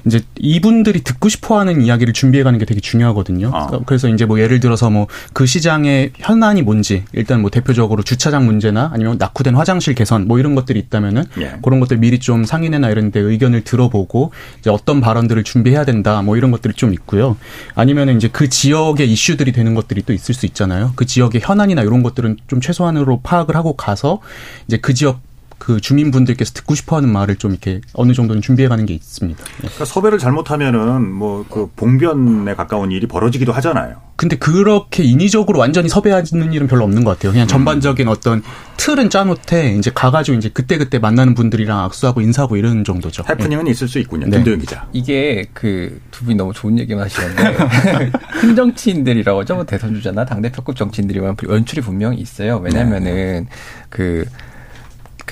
이제 이분들이 듣고 싶어 하는 이야기를 준비해 가는 게 되게 중요하거든요. 그러니까 그래서 이제 뭐 예를 들어서 뭐 그 시장의 현안이 뭔지 일단 뭐 대표적으로 주차장 문제나 아니면 낙후된 화장실 개선 뭐 이런 것들이 있다면은 예. 그런 것들 미리 좀 상인회나 이런 데 의견을 들어보고 이제 어떤 발언들 을 준비해야 된다 뭐 이런 것들이 좀 있고요. 아니면은 이제 그 지역의 이슈들이 되는 것들이 또 있을 수 있잖아요. 그 지역의 현안이나 이런 것들은 좀 최소한으로 파악을 하고 가서 이제 그 지역 그 주민분들께서 듣고 싶어하는 말을 좀 이렇게 어느 정도는 준비해가는 게 있습니다. 그러니까 섭외를 잘못하면은 뭐 그 봉변에 가까운 일이 벌어지기도 하잖아요. 근데 그렇게 인위적으로 완전히 섭외하는 일은 별로 없는 것 같아요. 그냥 전반적인 어떤 틀은 짜놓되 이제 가가지고 이제 그때 그때 만나는 분들이랑 악수하고 인사하고 이런 정도죠. 해프닝은 있을 수 있군요. 네. 김도영 기자. 이게 그 두 분이 너무 좋은 얘기만 하시는데 [LAUGHS] 큰 정치인들이라고 하죠. 뭐 대선 주자나 당 대표급 정치인들이면 연출이 분명히 있어요. 왜냐면은 그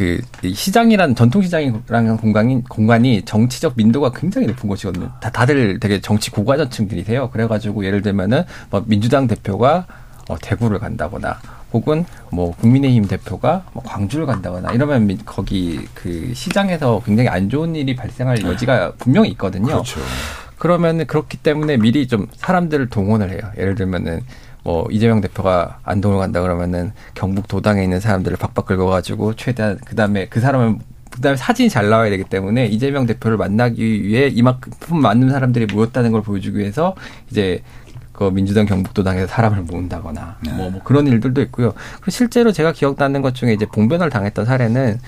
그 시장이라는 전통 시장이라는 공간이 공간이 정치적 민도가 굉장히 높은 곳이거든요. 다 다들 되게 정치 고관여층들이세요. 그래가지고 예를 들면은 뭐 민주당 대표가 어, 대구를 간다거나 혹은 뭐 국민의힘 대표가 뭐 광주를 간다거나 이러면 미- 거기 그 시장에서 굉장히 안 좋은 일이 발생할 여지가 분명히 있거든요. 그렇죠. 그러면은 그렇기 때문에 미리 좀 사람들을 동원을 해요. 예를 들면은 뭐 이재명 대표가 안동을 간다 그러면은 경북 도당에 있는 사람들을 박박 긁어가지고 최대한 그 다음에 그 사람을 그다음에 사진이 잘 나와야 되기 때문에 이재명 대표를 만나기 위해 이만큼 많은 사람들이 모였다는 걸 보여주기 위해서 이제 그 민주당 경북도당에서 사람을 모은다거나 뭐, 뭐 그런 일들도 있고요. 그 실제로 제가 기억나는 것 중에 이제 봉변을 당했던 사례는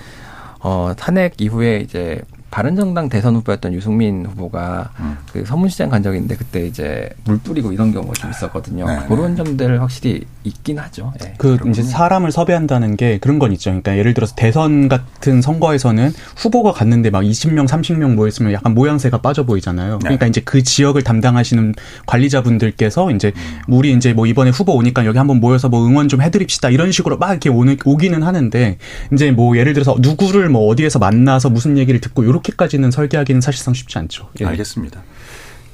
어 탄핵 이후에 이제 바른정당 대선 후보였던 유승민 후보가 그 서문시장 간 적이 있는데 그때 이제 물 뿌리고 이런 경우가 좀 있었거든요. 네, 그런 점들 확실히 있긴 하죠. 예. 그 이제 사람을 섭외한다는 게 그런 건 있죠. 그러니까 예를 들어서 대선 같은 선거에서는 후보가 갔는데 막 20명, 30명 모였으면 약간 모양새가 빠져 보이잖아요. 그러니까 이제 그 지역을 담당하시는 관리자분들께서 이제 우리 이제 뭐 이번에 후보 오니까 여기 한번 모여서 뭐 응원 좀 해드립시다 이런 식으로 막 이렇게 오는 오기는 하는데 이제 뭐 예를 들어서 누구를 뭐 어디에서 만나서 무슨 얘기를 듣고 이렇게 까지는 설계하기는 사실상 쉽지 않죠. 예. 알겠습니다.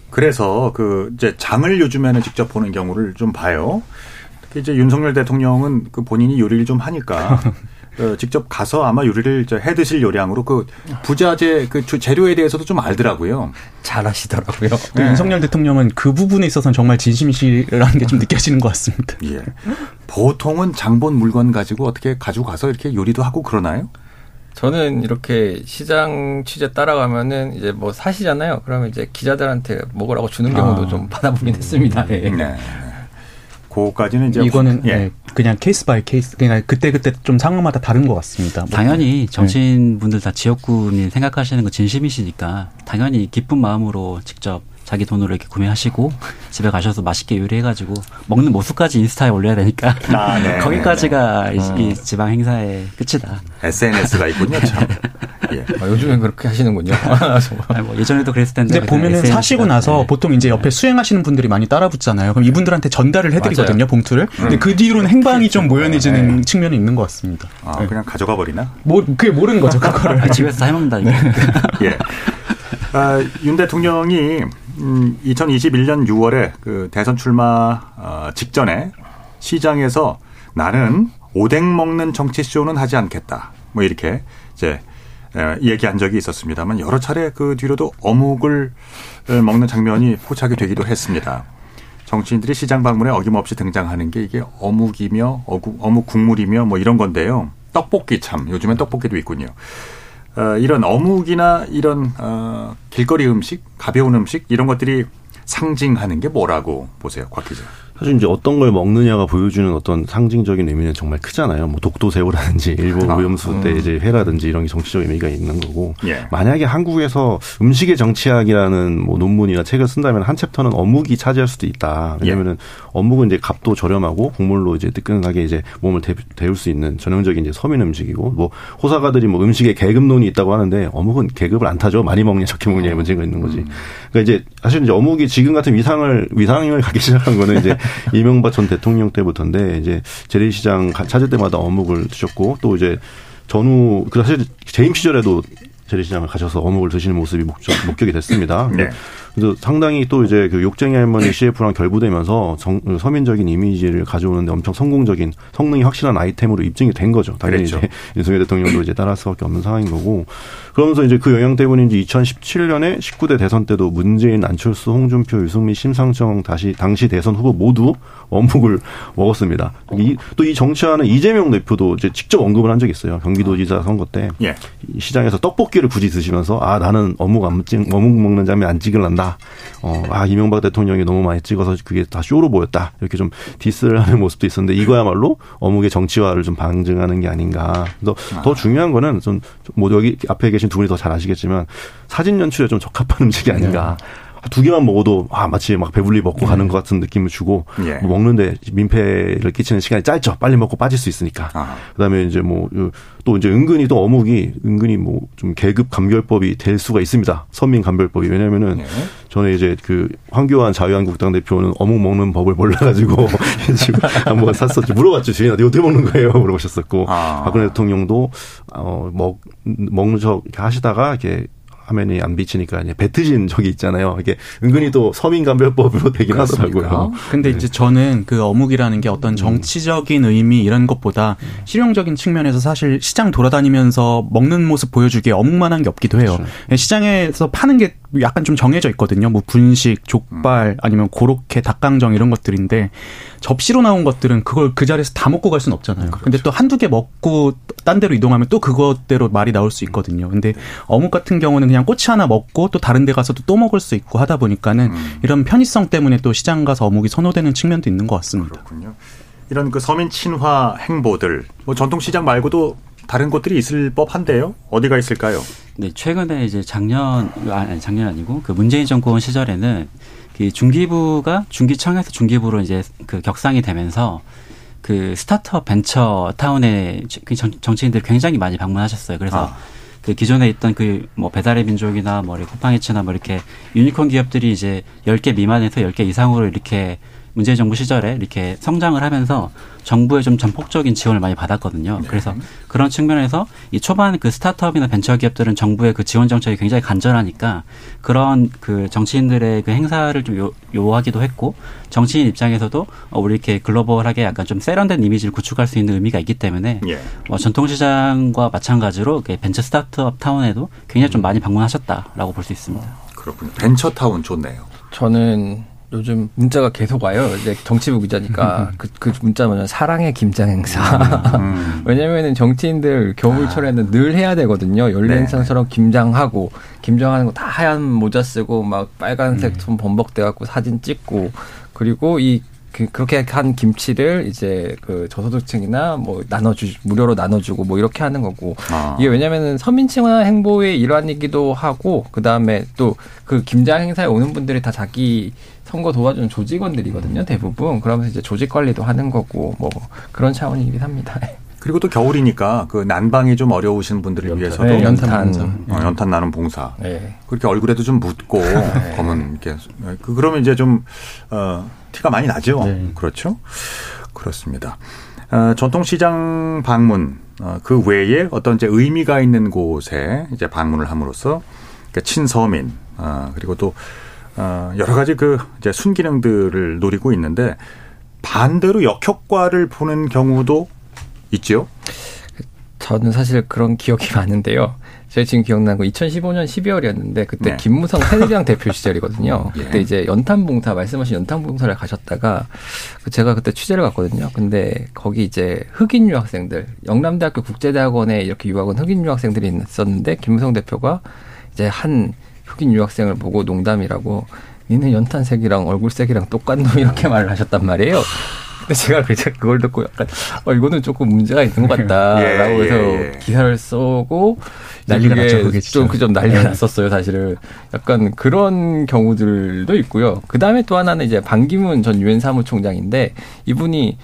그래서 그 이제 장을 요즘에는 직접 보는 경우를 좀 봐요. 특히 이제 윤석열 대통령은 그 본인이 요리를 좀 하니까 [LAUGHS] 어, 직접 가서 아마 요리를 해 드실 요량으로 그 부자재 그 주- 재료에 대해서도 좀 알더라고요. 잘 하시더라고요. 또 윤석열 대통령은 그 부분에 있어서는 정말 진심이시라는 게 좀 느껴지는 것 같습니다. 예. 보통은 장본 물건 가지고 어떻게 가지고 가서 이렇게 요리도 하고 그러나요? 저는 이렇게 시장 취재 따라가면은 이제 뭐 사시잖아요. 그러면 이제 기자들한테 먹으라고 주는 경우도 아. 좀 받아보긴 했습니다. 예. 네. 그거까지는 이제 이거는 예. 예, 그냥 case by case 그냥 그때 그때 좀 상황마다 다른 것 같습니다. 뭐. 당연히 정치인 분들 다 지역구민 생각하시는 거 진심이시니까 당연히 기쁜 마음으로 직접 자기 돈으로 이렇게 구매하시고 집에 가셔서 맛있게 요리해가지고 먹는 모습까지 인스타에 올려야 되니까 아, 네, [LAUGHS] 거기까지가 네, 이, 네. 이 지방 행사의 끝이다. SNS가 있군요. 참. [LAUGHS] 예. 아, 요즘엔 그렇게 하시는군요. [LAUGHS] 아니, 뭐 예전에도 그랬을 텐데. 근데 보면은 SNS 가. 사시고 나서 네. 보통 이제 옆에 수행하시는 분들이 많이 따라 붙잖아요. 그럼 이분들한테 전달을 해드리거든요, 맞아요. 봉투를. 근데 음. 그 뒤로는 행방이 좀 모연해지는 측면이 있는 것 같습니다. 아, 그냥 가져가 버리나? 뭐 그게 모르는 거죠, 그거를. 아, 집에서 다 해먹는다. 이거. 예. 아, 윤 대통령이 음, 2021년 6월에 그 대선 출마 어, 직전에 시장에서 나는 오뎅 먹는 정치 쇼는 하지 않겠다. 뭐 이렇게 이제 에, 얘기한 적이 있었습니다만 여러 차례 그 뒤로도 어묵을 에, 먹는 장면이 포착이 되기도 했습니다. 정치인들이 시장 방문에 어김없이 등장하는 게 이게 어묵이며 어묵, 어묵 국물이며 뭐 이런 건데요. 떡볶이 참 요즘엔 떡볶이도 있군요. 어, 이런 어묵이나 이런 어, 길거리 음식, 가벼운 음식 이런 것들이 상징하는 게 뭐라고 보세요, 곽 기자? 사실 이제 어떤 걸 먹느냐가 보여주는 어떤 상징적인 의미는 정말 크잖아요. 뭐 독도새우라든지 일본 아, 오염수 음. 때 이제 회라든지 이런 게 정치적 의미가 있는 거고. 예. 만약에 한국에서 음식의 정치학이라는 뭐 논문이나 책을 쓴다면 한 챕터는 어묵이 차지할 수도 있다. 왜냐면은 어묵은 이제 값도 저렴하고 국물로 이제 뜨끈하게 이제 몸을 데, 데울 수 있는 전형적인 이제 서민 음식이고 뭐 호사가들이 뭐 음식에 계급론이 있다고 하는데 어묵은 계급을 안 타죠. 많이 먹냐 적게 먹냐의 문제가 있는 거지. 그러니까 이제 사실 이제 어묵이 지금 같은 위상을 위상을 갖기 시작한 거는 이제 [LAUGHS] [LAUGHS] 이명박 전 대통령 때부터인데 이제 재래시장 가- 찾을 때마다 어묵을 드셨고 또 이제 전후 그 사실 재임 시절에도 재래시장을 가셔서 어묵을 드시는 모습이 목적, 목격이 됐습니다. 네. 그래서 상당히 또 이제 그 욕쟁이 할머니 CF랑 결부되면서 정- 서민적인 이미지를 가져오는데 엄청 성공적인 성능이 확실한 아이템으로 입증이 된 거죠. 당연히 그랬죠. 이제 [LAUGHS] 윤석열 대통령도 이제 따라할 수밖에 없는 상황인 거고 그러면서 이제 그 영향 때문인지 2017년에 19대 대선 때도 문재인, 안철수, 홍준표, 유승민, 심상정 다시 당시 대선 후보 모두 어묵을 먹었습니다. 또 이 정치하는 이재명 대표도 이제 직접 언급을 한 적이 있어요. 경기도지사 선거 때 예. 이 시장에서 떡볶이를 굳이 드시면서 아 나는 어묵 안 찍, 어묵 먹는 장면 안 찍을란다. 어, 아 이명박 대통령이 너무 많이 찍어서 그게 다 쇼로 보였다. 이렇게 좀 디스를 하는 모습도 있었는데 이거야말로 어묵의 정치화를 좀 방증하는 게 아닌가. 그래서 더 중요한 거는 좀뭐 여기 앞에 계신 두 분이 더 잘 아시겠지만 사진 연출에 좀 적합한 음식이 아닌가. 두 개만 먹어도 아 마치 막 배불리 먹고 가는 것 같은 느낌을 주고 예. 뭐 먹는데 민폐를 끼치는 시간이 짧죠. 빨리 먹고 빠질 수 있으니까. 그다음에 이제 뭐 또 이제 은근히 또 어묵이 은근히 뭐 좀 계급 감별법이 될 수가 있습니다. 선민 감별법이. 왜냐면은 전에 이제 그 황교안 자유한국당 대표는 어묵 먹는 법을 몰라가지고 [LAUGHS] 지금 한번 샀었지 물어봤죠. 주인한테 어떻게 먹는 거예요? 물어보셨었고. 박근혜 대통령도 어먹 먹는 척 하시다가 이렇게 화면이 안 비치니까 이제 뱉으신 적이 있잖아요. 이게 은근히 또 서민 감별법으로 되긴 하더라고요. 근데 이제 저는 그 어묵이라는 게 어떤 정치적인 의미 이런 것보다 실용적인 측면에서 사실 시장 돌아다니면서 먹는 모습 보여주기에 어묵만한 게 없기도 해요. 시장에서 파는 게 약간 좀 정해져 있거든요. 뭐 분식, 족발 아니면 고로케, 닭강정 이런 것들인데 접시로 나온 것들은 그걸 그 자리에서 다 먹고 갈 수는 없잖아요. 근데 또 한두 개 먹고 딴 데로 이동하면 또 그것대로 말이 나올 수 있거든요. 근데 어묵 같은 경우는 그냥 꼬치 하나 먹고 또 다른 데 가서도 또 먹을 수 있고 하다 보니까는 이런 편의성 때문에 또 시장 가서 어묵이 선호되는 측면도 있는 것 같습니다. 이런 그 서민 친화 행보들 뭐 전통 시장 말고도 다른 곳들이 있을 법한데요. 어디가 있을까요? 네, 최근에 이제 작년 아니 작년 아니고 그 문재인 정권 시절에는 그 중기부가 중기청에서 중기부로 이제 그 격상이 되면서 그 스타트업 벤처 타운에 그 정- 정치인들이 굉장히 많이 방문하셨어요. 그래서 아. 그 기존에 있던 그 뭐 배달의 민족이나 뭐 쿠팡이츠나 뭐 이렇게 유니콘 기업들이 이제 10개 미만에서 10개 이상으로 이렇게 문재인 정부 시절에 이렇게 성장을 하면서 정부의 좀 전폭적인 지원을 많이 받았거든요. 그래서 그런 측면에서 이 초반 그 스타트업이나 벤처 기업들은 정부의 그 지원 정책이 굉장히 간절하니까 그런 그 정치인들의 그 행사를 좀 요, 요하기도 했고 정치인 입장에서도 어, 우리 이렇게 글로벌하게 약간 좀 세련된 이미지를 구축할 수 있는 의미가 있기 때문에 예. 뭐 전통시장과 마찬가지로 벤처 스타트업 타운에도 굉장히 좀 많이 방문하셨다라고 볼 수 있습니다. 그렇군요. 벤처 타운 좋네요. 저는 요즘 문자가 계속 와요. 이제 정치부 기자니까 그, 그 문자 뭐냐 사랑의 김장 행사. [LAUGHS] 왜냐면은 정치인들 겨울철에는 늘 해야 되거든요. 연례 행사처럼 김장하고 김장하는 거 다 하얀 모자 쓰고 막 빨간색 손 범벅대 갖고 사진 찍고 그리고 이 그, 그렇게 한 김치를 이제 그 저소득층이나 뭐 나눠주, 무료로 나눠주고 뭐 이렇게 하는 거고. 아. 이게 왜냐면은 서민층화 행보의 일환이기도 하고, 그 다음에 또 그 김장 행사에 오는 분들이 다 자기 선거 도와주는 조직원들이거든요, 대부분. 그러면서 이제 조직 관리도 하는 거고, 뭐 그런 차원이긴 합니다. [LAUGHS] 그리고 또 겨울이니까 그 난방이 좀 어려우신 분들을 위해서도 네, 연탄. 어, 연탄 나는 봉사. 네. 그렇게 얼굴에도 좀 묻고 [LAUGHS] 검은 이렇게 그 그러면 이제 좀 어, 티가 많이 나죠. 그렇죠. 그렇습니다. 어, 전통시장 방문 어, 그 외에 어떤 이제 의미가 있는 곳에 이제 방문을 함으로써 그러니까 친서민 어, 그리고 또 어, 여러 가지 그 이제 순기능들을 노리고 있는데 반대로 역효과를 보는 경우도 있죠. 저는 사실 그런 기억이 [LAUGHS] 많은데요. 제가 지금 기억나는 거 2015년 12월이었는데 그때 네. 김무성 새누리당 대표 시절이거든요. [LAUGHS] 예. 그때 이제 연탄봉사 말씀하신 연탄봉사를 가셨다가 그 제가 그때 취재를 갔거든요. 근데 거기 이제 흑인 유학생들 영남대학교 국제대학원에 이렇게 유학 온 흑인 유학생들이 있었는데 김무성 대표가 이제 한 흑인 유학생을 보고 농담이라고 니네 연탄색이랑 얼굴색이랑 똑같노 [LAUGHS] 이렇게 말을 하셨단 말이에요. 근데 제가 그걸 듣고 약간 어 이거는 조금 문제가 있는 것 같다라고 [LAUGHS] 예, 해서 예, 예. 기사를 쓰고 난리가 났죠, 그게 진짜. 좀그좀 난리가 예. 났었어요 사실은 약간 그런 경우들도 있고요. 그 다음에 또 하나는 이제 반기문 전 유엔 사무총장인데 이분이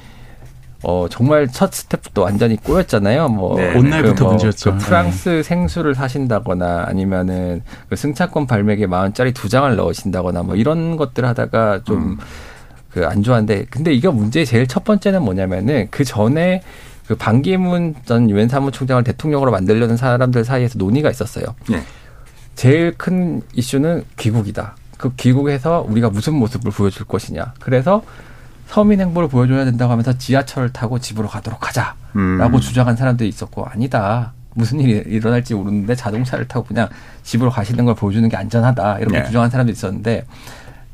어 정말 첫 스텝도 완전히 꼬였잖아요. 뭐 네, 온날부터 그 뭐 문제였죠. 그 프랑스 생수를 사신다거나 아니면은 그 승차권 발매기에 만 원짜리 두 장을 넣으신다거나 뭐 이런 것들 하다가 좀 그안 좋아한데 근데 이게 문제의 제일 첫 번째는 뭐냐면은 그 전에 그 반기문 전 유엔 사무총장을 대통령으로 만들려는 사람들 사이에서 논의가 있었어요. 예. 제일 큰 이슈는 귀국이다. 그 귀국에서 우리가 무슨 모습을 보여줄 것이냐. 그래서 서민 행보를 보여줘야 된다고 하면서 지하철을 타고 집으로 가도록 하자라고 음. 주장한 사람들이 있었고 아니다. 무슨 일이 일어날지 모르는데 자동차를 타고 그냥 집으로 가시는 걸 보여주는 게 안전하다. 이렇게 네. 주장한 사람들이 있었는데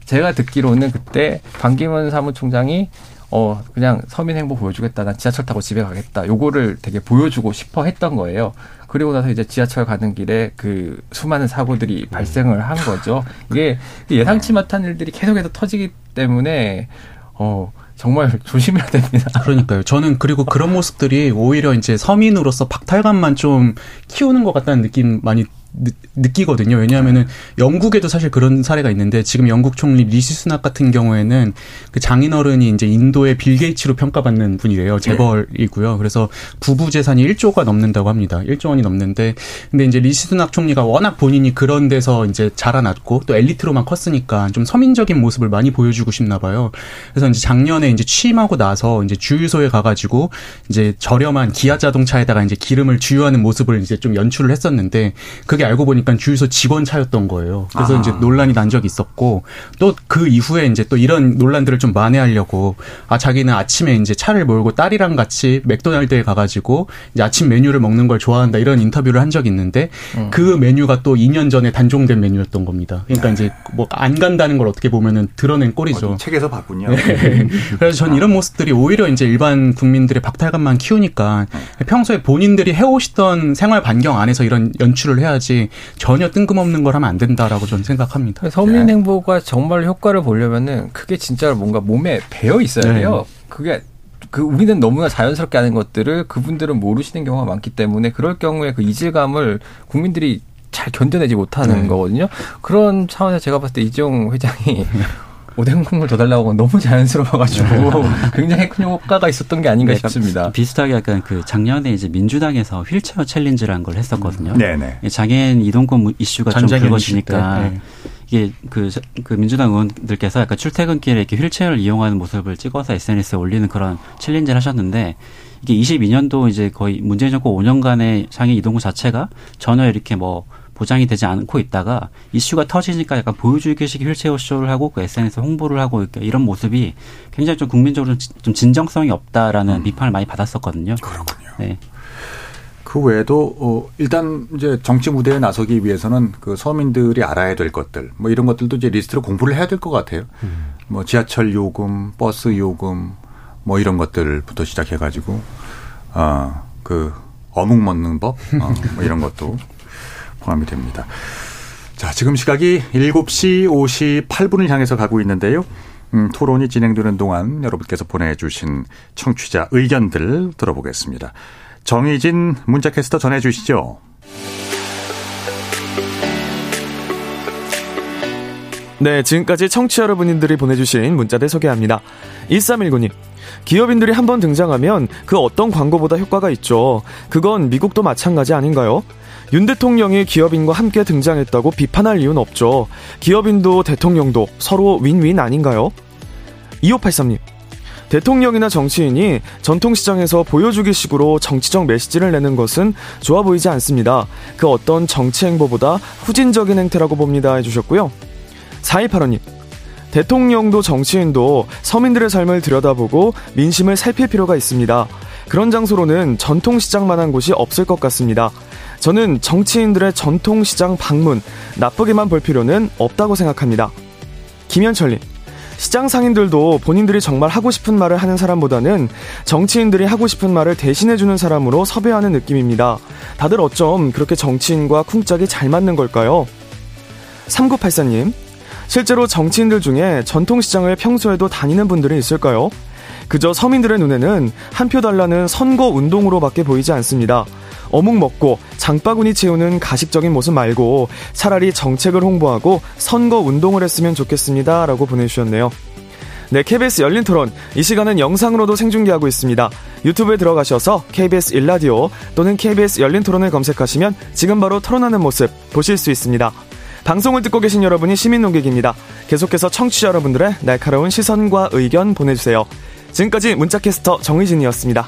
제가 듣기로는 그때 반기문 사무총장이 어 그냥 서민 행보 보여주겠다. 난 지하철 타고 집에 가겠다. 요거를 되게 보여주고 싶어 했던 거예요. 그리고 나서 이제 지하철 가는 길에 그 수많은 사고들이 발생을 한 거죠. 이게 예상치 못한 일들이 계속해서 터지기 때문에 어 정말 [LAUGHS] 조심해야 됩니다 그러니까요. 저는 그리고 그런 모습들이 오히려 이제 서민으로서 박탈감만 좀 키우는 것 같다는 느낌 많이 느, 느끼거든요. 왜냐하면은 영국에도 사실 그런 사례가 있는데 지금 영국 총리 리시 수낙 같은 경우에는 그 장인어른이 이제 인도의 빌 게이츠로 평가받는 분이래요. 재벌이고요. 그래서 부부 재산이 1조가 넘는다고 합니다. 1조 원이 넘는데 근데 이제 리시 수낙 총리가 워낙 본인이 그런 데서 이제 자라났고 또 엘리트로만 컸으니까 좀 서민적인 모습을 많이 보여주고 싶나 봐요. 그래서 이제 작년에 이제 취임하고 나서 이제 주유소에 가가지고 이제 저렴한 기아 자동차에다가 이제 기름을 주유하는 모습을 이제 좀 연출을 했었는데 그게 알고 보니까 주유소 직원 차였던 거예요. 그래서 아. 이제 논란이 난 적이 있었고 또 그 이후에 이제 또 이런 논란들을 좀 만회하려고 아 자기는 아침에 이제 차를 몰고 딸이랑 같이 맥도날드에 가가지고 이제 아침 메뉴를 먹는 걸 좋아한다 이런 인터뷰를 한 적이 있는데 그 메뉴가 또 2년 전에 단종된 메뉴였던 겁니다. 그러니까 이제 뭐 안 간다는 걸 어떻게 보면은 드러낸 꼴이죠. 책에서 봤군요. 네. 그래서 전 이런 모습들이 오히려 이제 일반 국민들의 박탈감만 키우니까 평소에 본인들이 해오시던 생활 반경 안에서 이런 연출을 해야지 전혀 뜬금없는 걸 하면 안 된다라고 저는 생각합니다. 서민 행보가 정말 효과를 보려면은 그게 진짜 뭔가 몸에 배어 있어야 네. 돼요. 그게 그 우리는 너무나 자연스럽게 하는 것들을 그분들은 모르시는 경우가 많기 때문에 그럴 경우에 그 이질감을 국민들이 잘 견뎌내지 못하는 네. 거거든요. 그런 차원에서 제가 봤을 때 이재용 회장이 [LAUGHS] 오뎅 국물 더 달라고 하면 너무 자연스러워가지고 [LAUGHS] 굉장히 큰 효과가 있었던 게 아닌가 약간 싶습니다. 비슷하게 약간 그 작년에 이제 민주당에서 휠체어 챌린지라는 걸 했었거든요. 네네. 이 장애인 이동권 이슈가 좀 불거지니까 네. 이게 그, 그 민주당 의원들께서 약간 출퇴근길에 이렇게 휠체어를 이용하는 모습을 찍어서 SNS에 올리는 그런 챌린지를 하셨는데 이게 22년도 이제 거의 문재인 정권 5년간의 장애인 이동권 자체가 전혀 이렇게 뭐 보장이 되지 않고 있다가 이슈가 터지니까 약간 보여주기식 휠체어 쇼를 하고 그 SNS 홍보를 하고 이런 모습이 굉장히 좀 국민적으로 좀 진정성이 없다라는 비판을 많이 받았었거든요. 그렇군요. 네. 그 외에도 어 일단 이제 정치 무대에 나서기 위해서는 그 서민들이 알아야 될 것들 뭐 이런 것들도 이제 리스트로 공부를 해야 될 것 같아요. 뭐 지하철 요금, 버스 요금 뭐 이런 것들부터 시작해 가지고 아그 어묵 먹는 법 어, 뭐 이런 것도 [LAUGHS] 포함이 됩니다. 자, 지금 시각이 7시 58분을 향해서 가고 있는데요. 음, 토론이 진행되는 동안 여러분께서 보내주신 청취자 의견들 들어보겠습니다. 정희진 문자캐스터 전해주시죠. 네, 지금까지 청취자 여러분들이 보내주신 문자들 소개합니다. 1319님. 기업인들이 한번 등장하면 그 어떤 광고보다 효과가 있죠. 그건 미국도 마찬가지 아닌가요? 윤 대통령이 기업인과 함께 등장했다고 비판할 이유는 없죠. 기업인도 대통령도 서로 윈윈 아닌가요? 2583님. 대통령이나 정치인이 전통시장에서 보여주기 식으로 정치적 메시지를 내는 것은 좋아 보이지 않습니다. 그 어떤 정치 행보보다 후진적인 행태라고 봅니다. 해주셨고요. 4185님. 대통령도 정치인도 서민들의 삶을 들여다보고 민심을 살필 필요가 있습니다. 그런 장소로는 전통시장만한 곳이 없을 것 같습니다. 저는 정치인들의 전통시장 방문 나쁘게만 볼 필요는 없다고 생각합니다. 김현철님. 시장 상인들도 본인들이 정말 하고 싶은 말을 하는 사람보다는 정치인들이 하고 싶은 말을 대신해주는 사람으로 섭외하는 느낌입니다. 다들 어쩜 그렇게 정치인과 쿵짝이 잘 맞는 걸까요? 3984님. 실제로 정치인들 중에 전통시장을 평소에도 다니는 분들이 있을까요? 그저 서민들의 눈에는 한 표 달라는 선거 운동으로밖에 보이지 않습니다. 어묵 먹고 장바구니 채우는 가식적인 모습 말고 차라리 정책을 홍보하고 선거 운동을 했으면 좋겠습니다. 라고 보내주셨네요. 네, KBS 열린 토론. 이 시간은 영상으로도 생중계하고 있습니다. 유튜브에 들어가셔서 KBS 일라디오 또는 KBS 열린 토론을 검색하시면 지금 바로 토론하는 모습 보실 수 있습니다. 방송을 듣고 계신 여러분이 시민 농객입니다. 계속해서 청취자 여러분들의 날카로운 시선과 의견 보내주세요. 지금까지 문자캐스터 정의진이었습니다.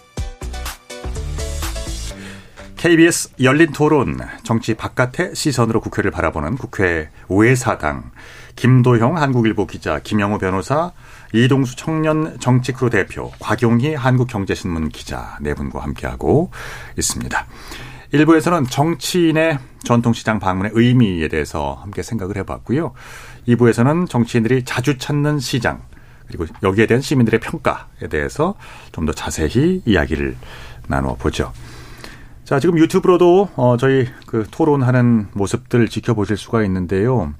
KBS 열린 토론 정치 바깥의 시선으로 국회를 바라보는 국회 외사당 김도형 한국일보 기자 김영우 변호사 이동수 청년 정치 크루 대표 곽용희 한국경제신문 기자 네 분과 함께하고 있습니다. 일부에서는 정치인의 전통시장 방문의 의미에 대해서 함께 생각을 해봤고요. 2부에서는 정치인들이 자주 찾는 시장 그리고 여기에 대한 시민들의 평가에 대해서 좀 더 자세히 이야기를 나누어 보죠. 자, 지금 유튜브로도 어, 저희 그 토론하는 모습들 지켜보실 수가 있는데요.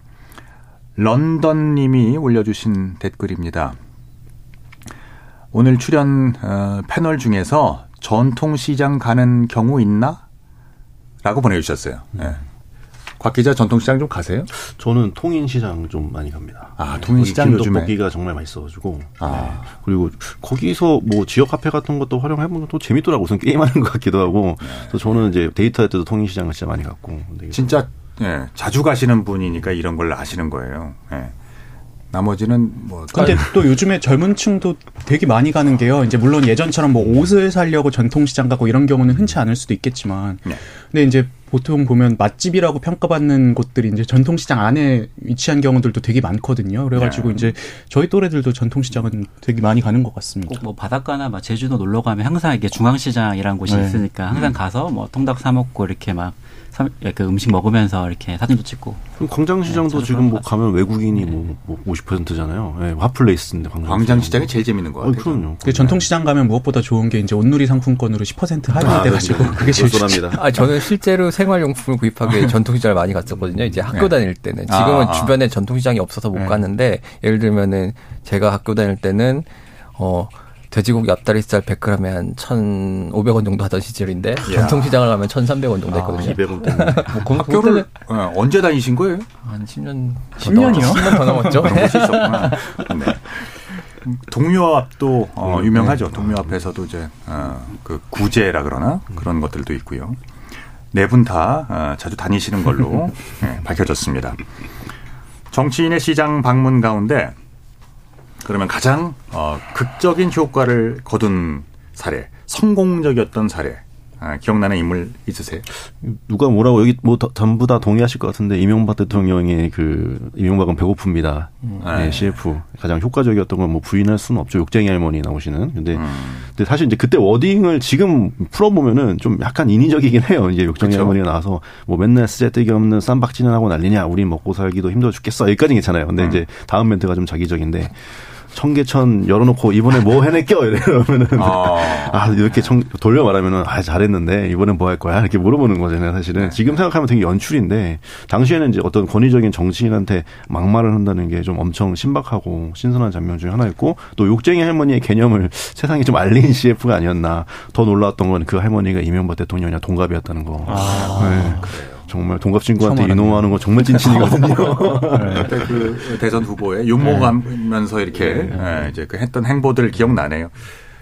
런던 님이 올려주신 댓글입니다. 오늘 출연 어, 패널 중에서 전통시장 가는 경우 있나? 라고 보내주셨어요. 네. 곽 기자 전통시장 좀 가세요? 저는 통인시장 좀 많이 갑니다. 아, 통인시장 요즘에 떡볶이가 정말 맛있어가지고. 아. 네. 그리고 거기서 뭐 지역 카페 같은 것도 활용해보면 또 재밌더라고. 우선 게임하는 것 같기도 하고. 네. 그래서 저는 이제 데이트할 때도 통인시장을 진짜 많이 갔고. 진짜 예, 자주 가시는 분이니까 이런 걸 아시는 거예요. 예. 나머지는 뭐. 근데 또 요즘에 젊은 층도 되게 많이 가는 게요. 이제 물론 예전처럼 뭐 옷을 사려고 전통시장 가고 이런 경우는 흔치 않을 수도 있겠지만. 네. 근데 이제 보통 보면 맛집이라고 평가받는 곳들이 이제 전통시장 안에 위치한 경우들도 되게 많거든요. 그래가지고 네. 이제 저희 또래들도 전통시장은 되게 많이 가는 것 같습니다. 꼭뭐 바닷가나 막 제주도 놀러 가면 항상 이게 중앙시장이라는 곳이 네. 있으니까 항상 음. 가서 뭐 통닭 사 먹고 이렇게 막 그 음식 먹으면서 이렇게 사진도 찍고. 광장시장도 네, 지금 뭐 가면 외국인이 뭐, 뭐 50%잖아요. 네, 핫플레이스인데 광장시장. 이 제일 재밌는 거 같아요. 어, 그럼요. 그 전통시장 가면 무엇보다 좋은 게 이제 온누리 상품권으로 10% 할인이 돼가지고 아, 그게 제일 좋습니다. 아 저는 실제로 생활용품을 구입하기 위해 전통시장을 많이 갔었거든요. 이제 학교 네. 다닐 때는 지금은 아, 주변에 전통시장이 없어서 못 네. 갔는데 예를 들면은 제가 학교 다닐 때는 어. 돼지고기 앞다리살 100g에 한 1,500원 정도 하던 시절인데 야. 전통시장을 가면 1,300원 정도 했거든요. 아, 200원 [LAUGHS] 뭐 학교를 네, 언제 다니신 거예요? 한 10년 10년이요? 10년 더 넘었죠. [LAUGHS] 네. 동묘 앞도 어, 음, 유명하죠. 네. 동묘 앞에서도 이제 어, 그 구제라 그러나 그런 것들도 있고요. 네 분 다 어, 자주 다니시는 걸로 [LAUGHS] 네, 밝혀졌습니다. 정치인의 시장 방문 가운데 그러면 가장 어, 극적인 효과를 거둔 사례, 성공적이었던 사례, 아, 기억나는 인물 있으세요? 누가 뭐라고 여기 뭐 전부 다 동의하실 것 같은데 이명박 대통령의 그 이명박은 배고픕니다. 음. 네, 네. CF 가장 효과적이었던 건 뭐 부인할 수는 없죠. 욕쟁이 할머니 나오시는. 근데, 음. 근데 사실 이제 그때 워딩을 지금 풀어보면은 좀 약간 인위적이긴 해요. 이제 욕쟁이 그렇죠. 할머니가 나와서 뭐 맨날 쓰잘데기 없는 쌈박지는 하고 난리냐. 우리 먹고 살기도 힘들어 죽겠어. 여기까지 괜찮아요. 근데 음. 이제 다음 멘트가 좀 자기적인데. 청계천 열어놓고 이번에 뭐 해낼게요 [LAUGHS] 이러면은 아, 아 이렇게 청, 돌려 말하면은 아 잘했는데 이번엔 뭐 할 거야 이렇게 물어보는 거잖아요 사실은 네. 지금 생각하면 되게 연출인데 당시에는 이제 어떤 권위적인 정치인한테 막말을 한다는 게 좀 엄청 신박하고 신선한 장면 중에 하나였고 또 욕쟁이 할머니의 개념을 [LAUGHS] 세상에 좀 알린 CF가 아니었나 더 놀라웠던 건 그 할머니가 이명박 대통령이랑 동갑이었다는 거. 아, 네. 그래요. 정말 동갑 친구한테 이놈하는 거 정말 찐친이거든요. [LAUGHS] 네. 그때 그 대선 후보에 윤모가면서 이렇게 네. 네, 이제 그 했던 행보들 기억나네요.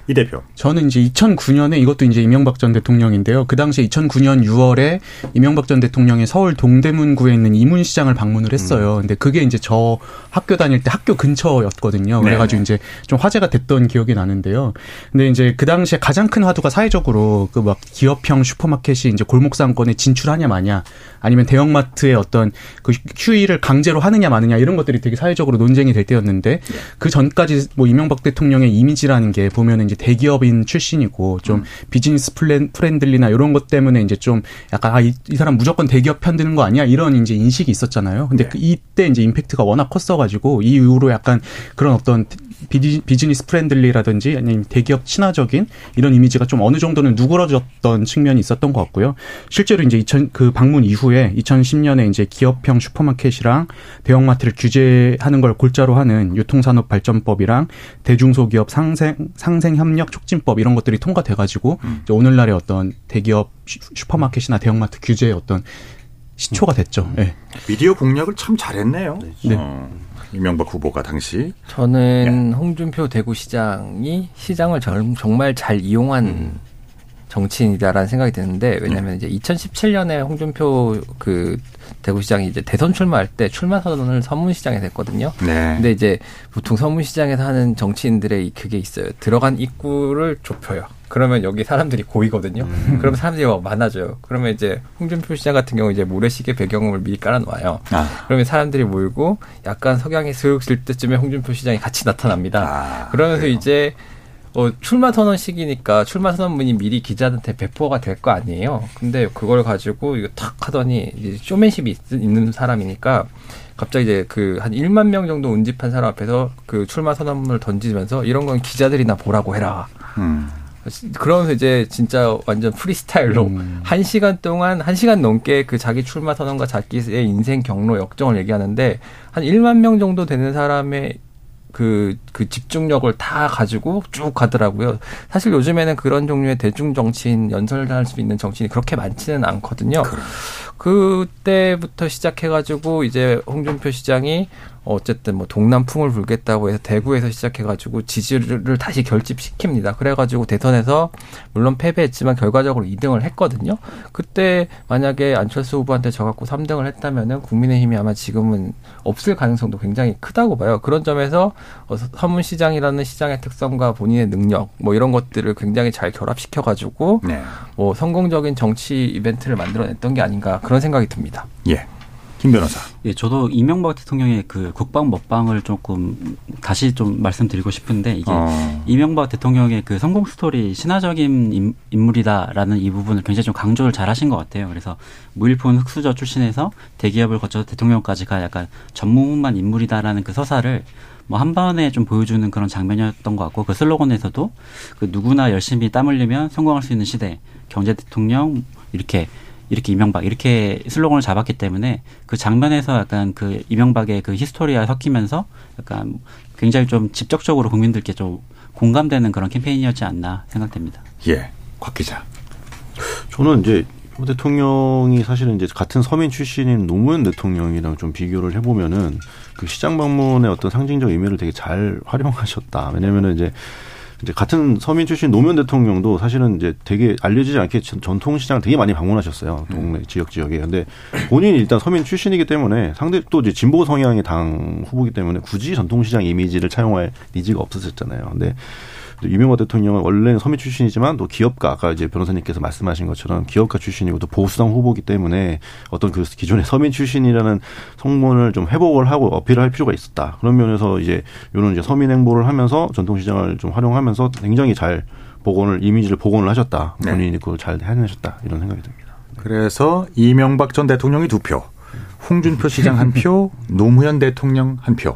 이 대표. 저는 이제 2009년에 이것도 이제 이명박 전 대통령인데요. 그 당시에 2009년 6월에 이명박 전 대통령이 서울 동대문구에 있는 이문시장을 방문을 했어요. 음. 근데 그게 이제 저 학교 다닐 때 학교 근처였거든요. 그래가지고 네. 이제 좀 화제가 됐던 기억이 나는데요. 근데 이제 그 당시에 가장 큰 화두가 사회적으로 그 막 기업형 슈퍼마켓이 이제 골목상권에 진출하냐 마냐 아니면 대형마트의 어떤 그 휴일을 강제로 하느냐 마느냐 이런 것들이 되게 사회적으로 논쟁이 될 때였는데 그 전까지 뭐 이명박 대통령의 이미지라는 게 보면은 이제 대기업인 출신이고 좀 business plan friendly나 이런 것 때문에 이제 좀 약간 아이 사람 무조건 대기업 편 드는 거 아니야? 이런 이제 인식이 있었잖아요. 근데 그 이때 이제 임팩트가 워낙 컸어가지고 이 이후로 약간 그런 어떤 busi-, business friendly라든지 아니면 대기업 친화적인 이런 이미지가 좀 어느 정도는 누그러졌던 측면이 있었던 것 같고요. 실제로 이제 2000, 그 방문 이후에 2010년에 이제 기업형 슈퍼마켓이랑 대형마트를 규제하는 걸 골자로 하는 유통산업 발전법이랑 대중소기업 상생, 상생협력 촉진법 이런 것들이 통과돼가지고 이제 오늘날의 어떤 대기업 슈- 슈퍼마켓이나 대형마트 규제의 어떤 시초가 됐죠. 예. 미디어 공략을 참 잘했네요. 네. 어, 이명박 후보가 당시. 저는 홍준표 대구시장이 시장을 정- 정말 잘 이용한 정치인이다라는 생각이 드는데 왜냐하면 이제 2017년에 홍준표 그 대구시장이 이제 대선 출마할 때 출마 선언을 서문시장에 냈거든요. 네. 근데 이제 보통 서문시장에서 하는 정치인들의 이 그게 있어요. 들어간 입구를 좁혀요. 그러면 여기 사람들이 고이거든요. 그러면 사람들이 막 많아져요. 그러면 이제 홍준표 시장 같은 경우 이제 모래시계 배경음을 미리 깔아놓아요. 아. 그러면 사람들이 모이고 약간 석양이 슥질 때쯤에 홍준표 시장이 같이 나타납니다. 그러면서 이제 어, 출마 선언 시기니까 출마 선언문이 미리 기자한테 배포가 될 거 아니에요. 근데 그걸 가지고 이거 탁 하더니 이제 쇼맨십이 있, 있는 사람이니까 갑자기 이제 그 한 1만 명 정도 운집한 사람 앞에서 그 출마 선언문을 던지면서 이런 건 기자들이나 보라고 해라. 음. 그러면서 이제 진짜 완전 프리스타일로 한 시간 동안 한 시간 넘게 그 자기 출마 선언과 자기의 인생 경로 역정을 얘기하는데 한 1만 명 정도 되는 사람의 그, 그 집중력을 다 가지고 쭉 가더라고요. 사실 요즘에는 그런 종류의 대중 정치인, 연설할 수 있는 정치인이 그렇게 많지는 않거든요. 그때부터 시작해가지고 이제 홍준표 시장이 어쨌든 뭐 동남풍을 불겠다고 해서 대구에서 시작해가지고 지지를 다시 결집시킵니다. 그래가지고 대선에서 물론 패배했지만 결과적으로 2등을 했거든요. 그때 만약에 안철수 후보한테 져갖고 3등을 했다면은 국민의힘이 아마 지금은 없을 가능성도 굉장히 크다고 봐요. 그런 점에서 어, 서문시장이라는 시장의 특성과 본인의 능력 뭐 이런 것들을 굉장히 잘 결합시켜가지고 네. 뭐 성공적인 정치 이벤트를 만들어냈던 게 아닌가 그런 생각이 듭니다. 예. 김 변호사. 예, 저도 이명박 대통령의 그 국밥 먹방을 조금 다시 좀 말씀드리고 싶은데 이게 어. 이명박 대통령의 그 성공 스토리 신화적인 인- 인물이다라는 이 부분을 굉장히 좀 강조를 잘 하신 것 같아요. 그래서 무일푼 흙수저 출신에서 대기업을 거쳐서 대통령까지 가 약간 전무후무한 인물이다라는 그 서사를 뭐 한 번에 좀 보여주는 그런 장면이었던 것 같고 그 슬로건에서도 그 누구나 열심히 땀 흘리면 성공할 수 있는 시대 경제 대통령 이렇게 이렇게 이명박 이렇게 슬로건을 잡았기 때문에 그 장면에서 약간 그 이명박의 그 히스토리와 섞이면서 약간 굉장히 좀 직접적으로 국민들께 좀 공감되는 그런 캠페인이었지 않나 생각됩니다. 예. 곽 기자. 저는 이제 현 대통령이 사실은 이제 같은 서민 출신인 노무현 대통령이랑 좀 비교를 해보면은 그 시장 방문의 어떤 상징적 의미를 되게 잘 활용하셨다. 왜냐면은 이제 이제 같은 서민 출신 노무현 대통령도 사실은 이제 되게 알려지지 않게 전- 전통시장을 되게 많이 방문하셨어요. 동네 지역 지역에. 근데 본인이 일단 서민 출신이기 때문에 상대 또 이제 진보 성향의 당 후보기 때문에 굳이 전통시장 이미지를 차용할 니즈가 없었었잖아요. 근데 또 이명박 대통령은 원래는 서민 출신이지만 또 기업가 아까 이제 변호사님께서 말씀하신 것처럼 기업가 출신이고 또 보수당 후보기 때문에 어떤 그 기존의 서민 출신이라는 성문을 좀 회복을 하고 어필을 할 필요가 있었다. 그런 면에서 이제 이런 이제 서민 행보를 하면서 전통시장을 좀 활용하면서 굉장히 잘 복원을 이미지를 복원을 하셨다. 네. 본인이 그걸 잘 해내셨다 이런 생각이 듭니다. 그래서 이명박 전 대통령이 두 표, 홍준표 시장 한 표, [LAUGHS] 노무현 대통령 한 표.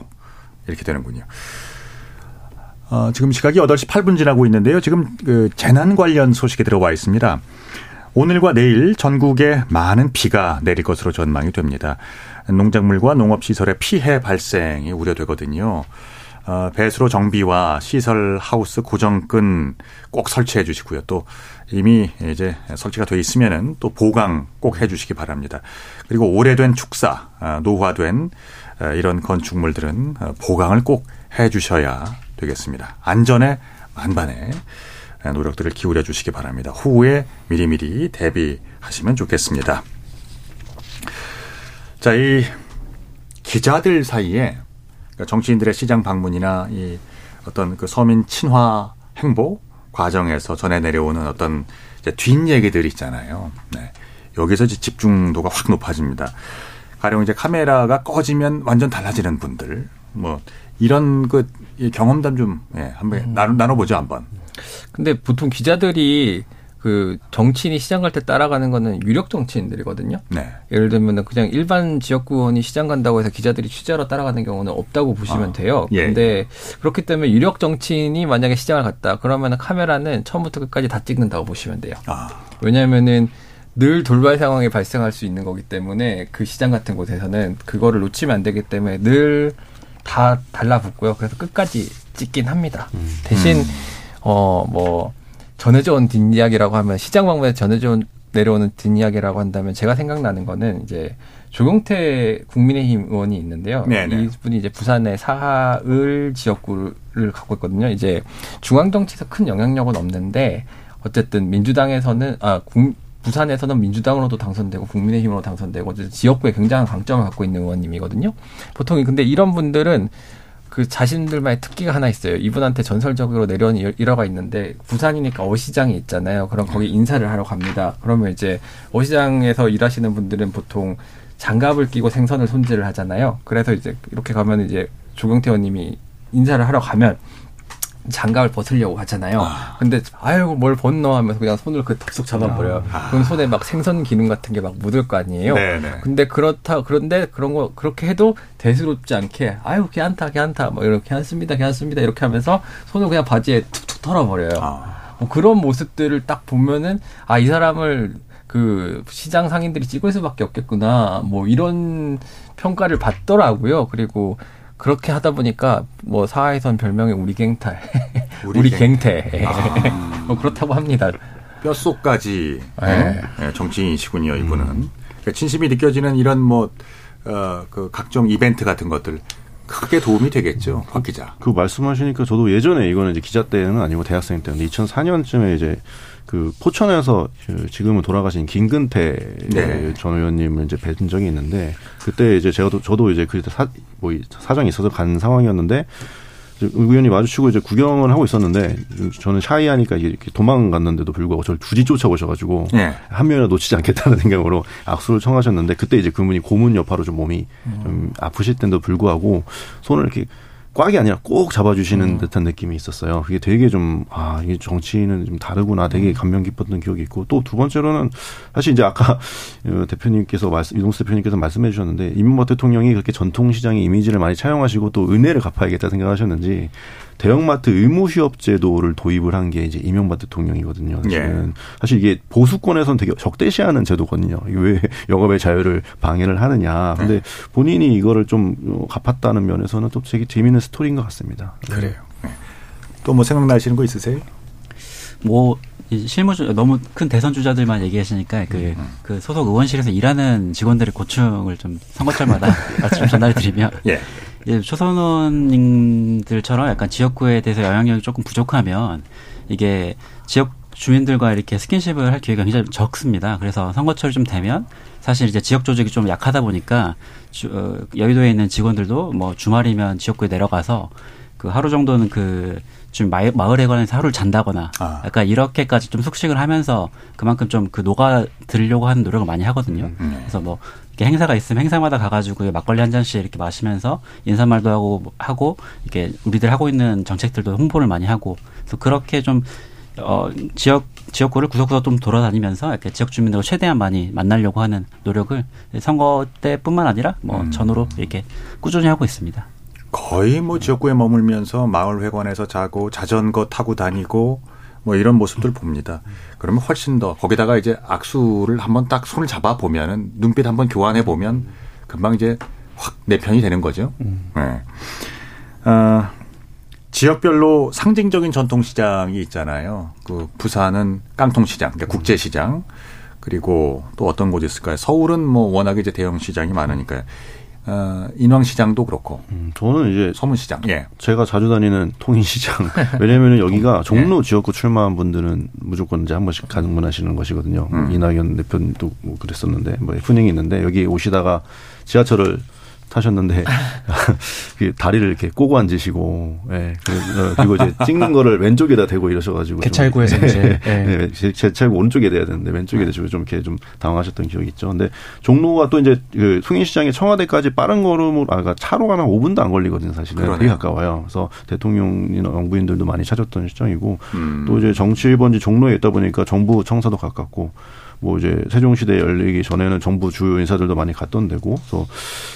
이렇게 되는군요. 어, 지금 시각이 8시 8분 지나고 있는데요. 지금 그 재난 관련 소식이 들어와 있습니다. 오늘과 내일 전국에 많은 비가 내릴 것으로 전망이 됩니다. 농작물과 농업시설의 피해 발생이 우려되거든요. 어, 배수로 정비와 시설 하우스 고정끈 꼭 설치해 주시고요. 또 이미 이제 설치가 돼 있으면은 또 보강 꼭 해 주시기 바랍니다. 그리고 오래된 축사, 아, 노화된 아, 이런 건축물들은 어, 보강을 꼭 해 주셔야 되겠습니다. 안전에 만반의 노력들을 기울여 주시기 바랍니다. 후에 미리미리 대비하시면 좋겠습니다. 자, 이 기자들 사이에 그러니까 정치인들의 시장 방문이나 이 어떤 그 서민 친화 행보 과정에서 전해 내려오는 어떤 뒷 얘기들 있잖아요. 네. 여기서 이제 집중도가 확 높아집니다. 가령 이제 카메라가 꺼지면 완전 달라지는 분들, 뭐 이런 그 경험담 좀 예, 한번 음. 나눠 나눠보죠 한번. 근데 보통 기자들이 그 정치인이 시장 갈 때 따라가는 거는 유력 정치인들이거든요. 네. 예를 들면 그냥 일반 지역구 의원이 시장 간다고 해서 기자들이 취재하러 따라가는 경우는 없다고 보시면 아, 돼요. 예. 근데 그렇기 때문에 유력 정치인이 만약에 시장을 갔다 그러면 카메라는 처음부터 끝까지 다 찍는다고 보시면 돼요. 아. 왜냐하면은 늘 돌발 상황이 발생할 수 있는 거기 때문에 그 시장 같은 곳에서는 그거를 놓치면 안 되기 때문에 늘 다 달라붙고요. 그래서 끝까지 찍긴 합니다. 음. 대신 음. 어뭐 전해져 온 뒷이야기라고 하면 시장 방문에 전해져 온 내려오는 뒷이야기라고 한다면 제가 생각나는 거는 이제 조경태 국민의힘 의원이 있는데요. 네네. 이분이 이제 부산의 사흘 지역구를 갖고 있거든요. 이제 중앙 정치에서 큰 영향력은 없는데 어쨌든 민주당에서는 아 국, 부산에서는 민주당으로도 당선되고 국민의힘으로 당선되고 지역구에 굉장한 강점을 갖고 있는 의원님이거든요. 보통 근데 이런 분들은 그 자신들만의 특기가 하나 있어요. 이분한테 전설적으로 내려온 일화가 있는데 부산이니까 어시장이 있잖아요. 그럼 거기 인사를 하러 갑니다. 그러면 이제 어시장에서 일하시는 분들은 보통 장갑을 끼고 생선을 손질을 하잖아요. 그래서 이제 이렇게 가면 이제 조경태 의원님이 인사를 하러 가면 장갑을 벗으려고 하잖아요. 아. 근데 아유 뭘 벗노 하면서 그냥 손을 그 툭툭 잡아버려요. 아. 그럼 손에 막 생선 기능 같은 게 막 묻을 거 아니에요. 네네. 근데 그렇다 그런데 그런 거 그렇게 해도 대수롭지 않게 아유 괜찮다 괜찮다 뭐 이렇게 괜찮습니다 괜찮습니다 이렇게 하면서 손을 그냥 바지에 툭툭 털어버려요. 아. 뭐 그런 모습들을 딱 보면은 아 이 사람을 그 시장 상인들이 찍을 수밖에 없겠구나 뭐 이런 평가를 받더라고요. 그리고 그렇게 하다 보니까 뭐 사하에선 별명이 우리 갱탈, 우리, 우리 갱태, 아. [LAUGHS] 뭐 그렇다고 합니다. 뼛속까지 네. 네, 정치인이시군요 이분은. 음. 그러니까 진심이 느껴지는 이런 뭐 어, 그 각종 이벤트 같은 것들 크게 도움이 되겠죠, 박 기자. 그 말씀하시니까 저도 예전에 이거는 이제 기자 때는 아니고 대학생 때인데 2004년쯤에 이제 그 포천에서 그 지금은 돌아가신 김근태 네. 전 의원님을 이제 뵌 적이 있는데 그때 이제 제가 저도 이제 그때 사, 뭐 사정이 있어서 간 상황이었는데 의원이 마주치고 이제 구경을 하고 있었는데 저는 샤이하니까 이렇게 도망갔는데도 불구하고 저를 굳이 쫓아오셔가지고 네. 한 명이라 놓치지 않겠다는 [LAUGHS] 생각으로 악수를 청하셨는데 그때 이제 그분이 고문 여파로 좀 몸이 음. 좀 아프실 때도 불구하고 손을 이렇게 꽉이 아니라 꼭 잡아주시는 음. 듯한 느낌이 있었어요. 그게 되게 좀, 아, 이게 정치는 좀 다르구나. 되게 음. 감명 깊었던 기억이 있고, 또 두 번째로는 사실 이제 아까 [LAUGHS] 대표님께서 말씀, 이동수 대표님께서 말씀해 주셨는데, 이명박 대통령이 그렇게 전통시장의 이미지를 많이 차용하시고 또 은혜를 갚아야겠다 생각하셨는지, 대형마트 의무 휴업 제도를 도입을 한 게 이제 이명박 대통령이거든요. 예. 사실 이게 보수권에서는 되게 적대시하는 제도거든요. 왜 [LAUGHS] 영업의 자유를 방해를 하느냐. 근데 네. 본인이 이거를 좀 갚았다는 면에서는 또 되게 재미있는 스토리인 것 같습니다. 그래요. 네. 또뭐 생각나시는 거 있으세요? 뭐 실무주 너무 큰 대선 주자들만 얘기하시니까 그, 음. 그 소속 의원실에서 일하는 직원들의 고충을 좀 선거철마다 말씀 전달드리면 예. 초선원님들처럼 약간 지역구에 대해서 영향력이 조금 부족하면 이게 지역 주민들과 이렇게 스킨십을 할 기회가 굉장히 적습니다. 그래서 선거철 좀 되면 사실 이제 지역 조직이 좀 약하다 보니까 주, 어, 여의도에 있는 직원들도 뭐 주말이면 지역구에 내려가서 그 하루 정도는 그 좀 마을에 관해서 하루를 잔다거나 아. 약간 이렇게까지 좀 숙식을 하면서 그만큼 좀 그 녹아 들려고 하는 노력을 많이 하거든요. 음, 네. 그래서 뭐 이렇게 행사가 있으면 행사마다 가가지고 막걸리 한 잔씩 이렇게 마시면서 인사말도 하고 하고 이렇게 우리들 하고 있는 정책들도 홍보를 많이 하고 그래서 그렇게 좀 어, 지역 지역구를 구석구석 좀 돌아다니면서 이렇게 지역 주민들과 최대한 많이 만나려고 하는 노력을 선거 때뿐만 아니라 뭐 음. 전후로 이렇게 꾸준히 하고 있습니다. 거의 뭐 지역구에 머물면서 마을 회관에서 자고 자전거 타고 다니고 뭐 이런 모습들 봅니다. 그러면 훨씬 더 거기다가 이제 악수를 한번 딱 손을 잡아 보면은 눈빛 한번 교환해 보면 금방 이제 확 내 편이 되는 거죠. 음. 네. 어, 지역별로 상징적인 전통시장이 있잖아요. 그 부산은 깡통시장, 그러니까 국제시장. 그리고 또 어떤 곳이 있을까요? 서울은 뭐 워낙에 이제 대형 시장이 많으니까요. 어, 인왕시장도 그렇고. 음, 저는 이제 서문시장. 예. 제가 자주 다니는 통인시장. [LAUGHS] 왜냐면은 여기가 종로 지역구 출마한 분들은 무조건 이제 한 번씩 방문하시는 것이거든요. 음. 이낙연 대표님도 뭐 그랬었는데 뭐 훈행이 있는데 여기 오시다가 지하철을 타셨는데 [LAUGHS] 그 다리를 이렇게 꼬고 앉으시고 예 그- 그리고 이제 찍는 거를 왼쪽에다 대고 이러셔가지고 좀- 개찰구에서 이제, 예. 네, 제, 제 차고 오른쪽에 대야 되는데 왼쪽에 대시고 좀 이렇게 좀 당황하셨던 기억이 있죠. 근데 종로가 또 이제 그 송인시장에 청와대까지 빠른 걸음으로 아 그러니까 차로 가면 5분도 안 걸리거든요. 사실은 그러네요. 되게 가까워요. 그래서 대통령이나 영부인들도 많이 찾았던 시장이고 음. 또 이제 정치 1번지 종로에 있다 보니까 정부 청사도 가깝고 뭐 이제 세종시대 열리기 전에는 정부 주요 인사들도 많이 갔던 데고 그래서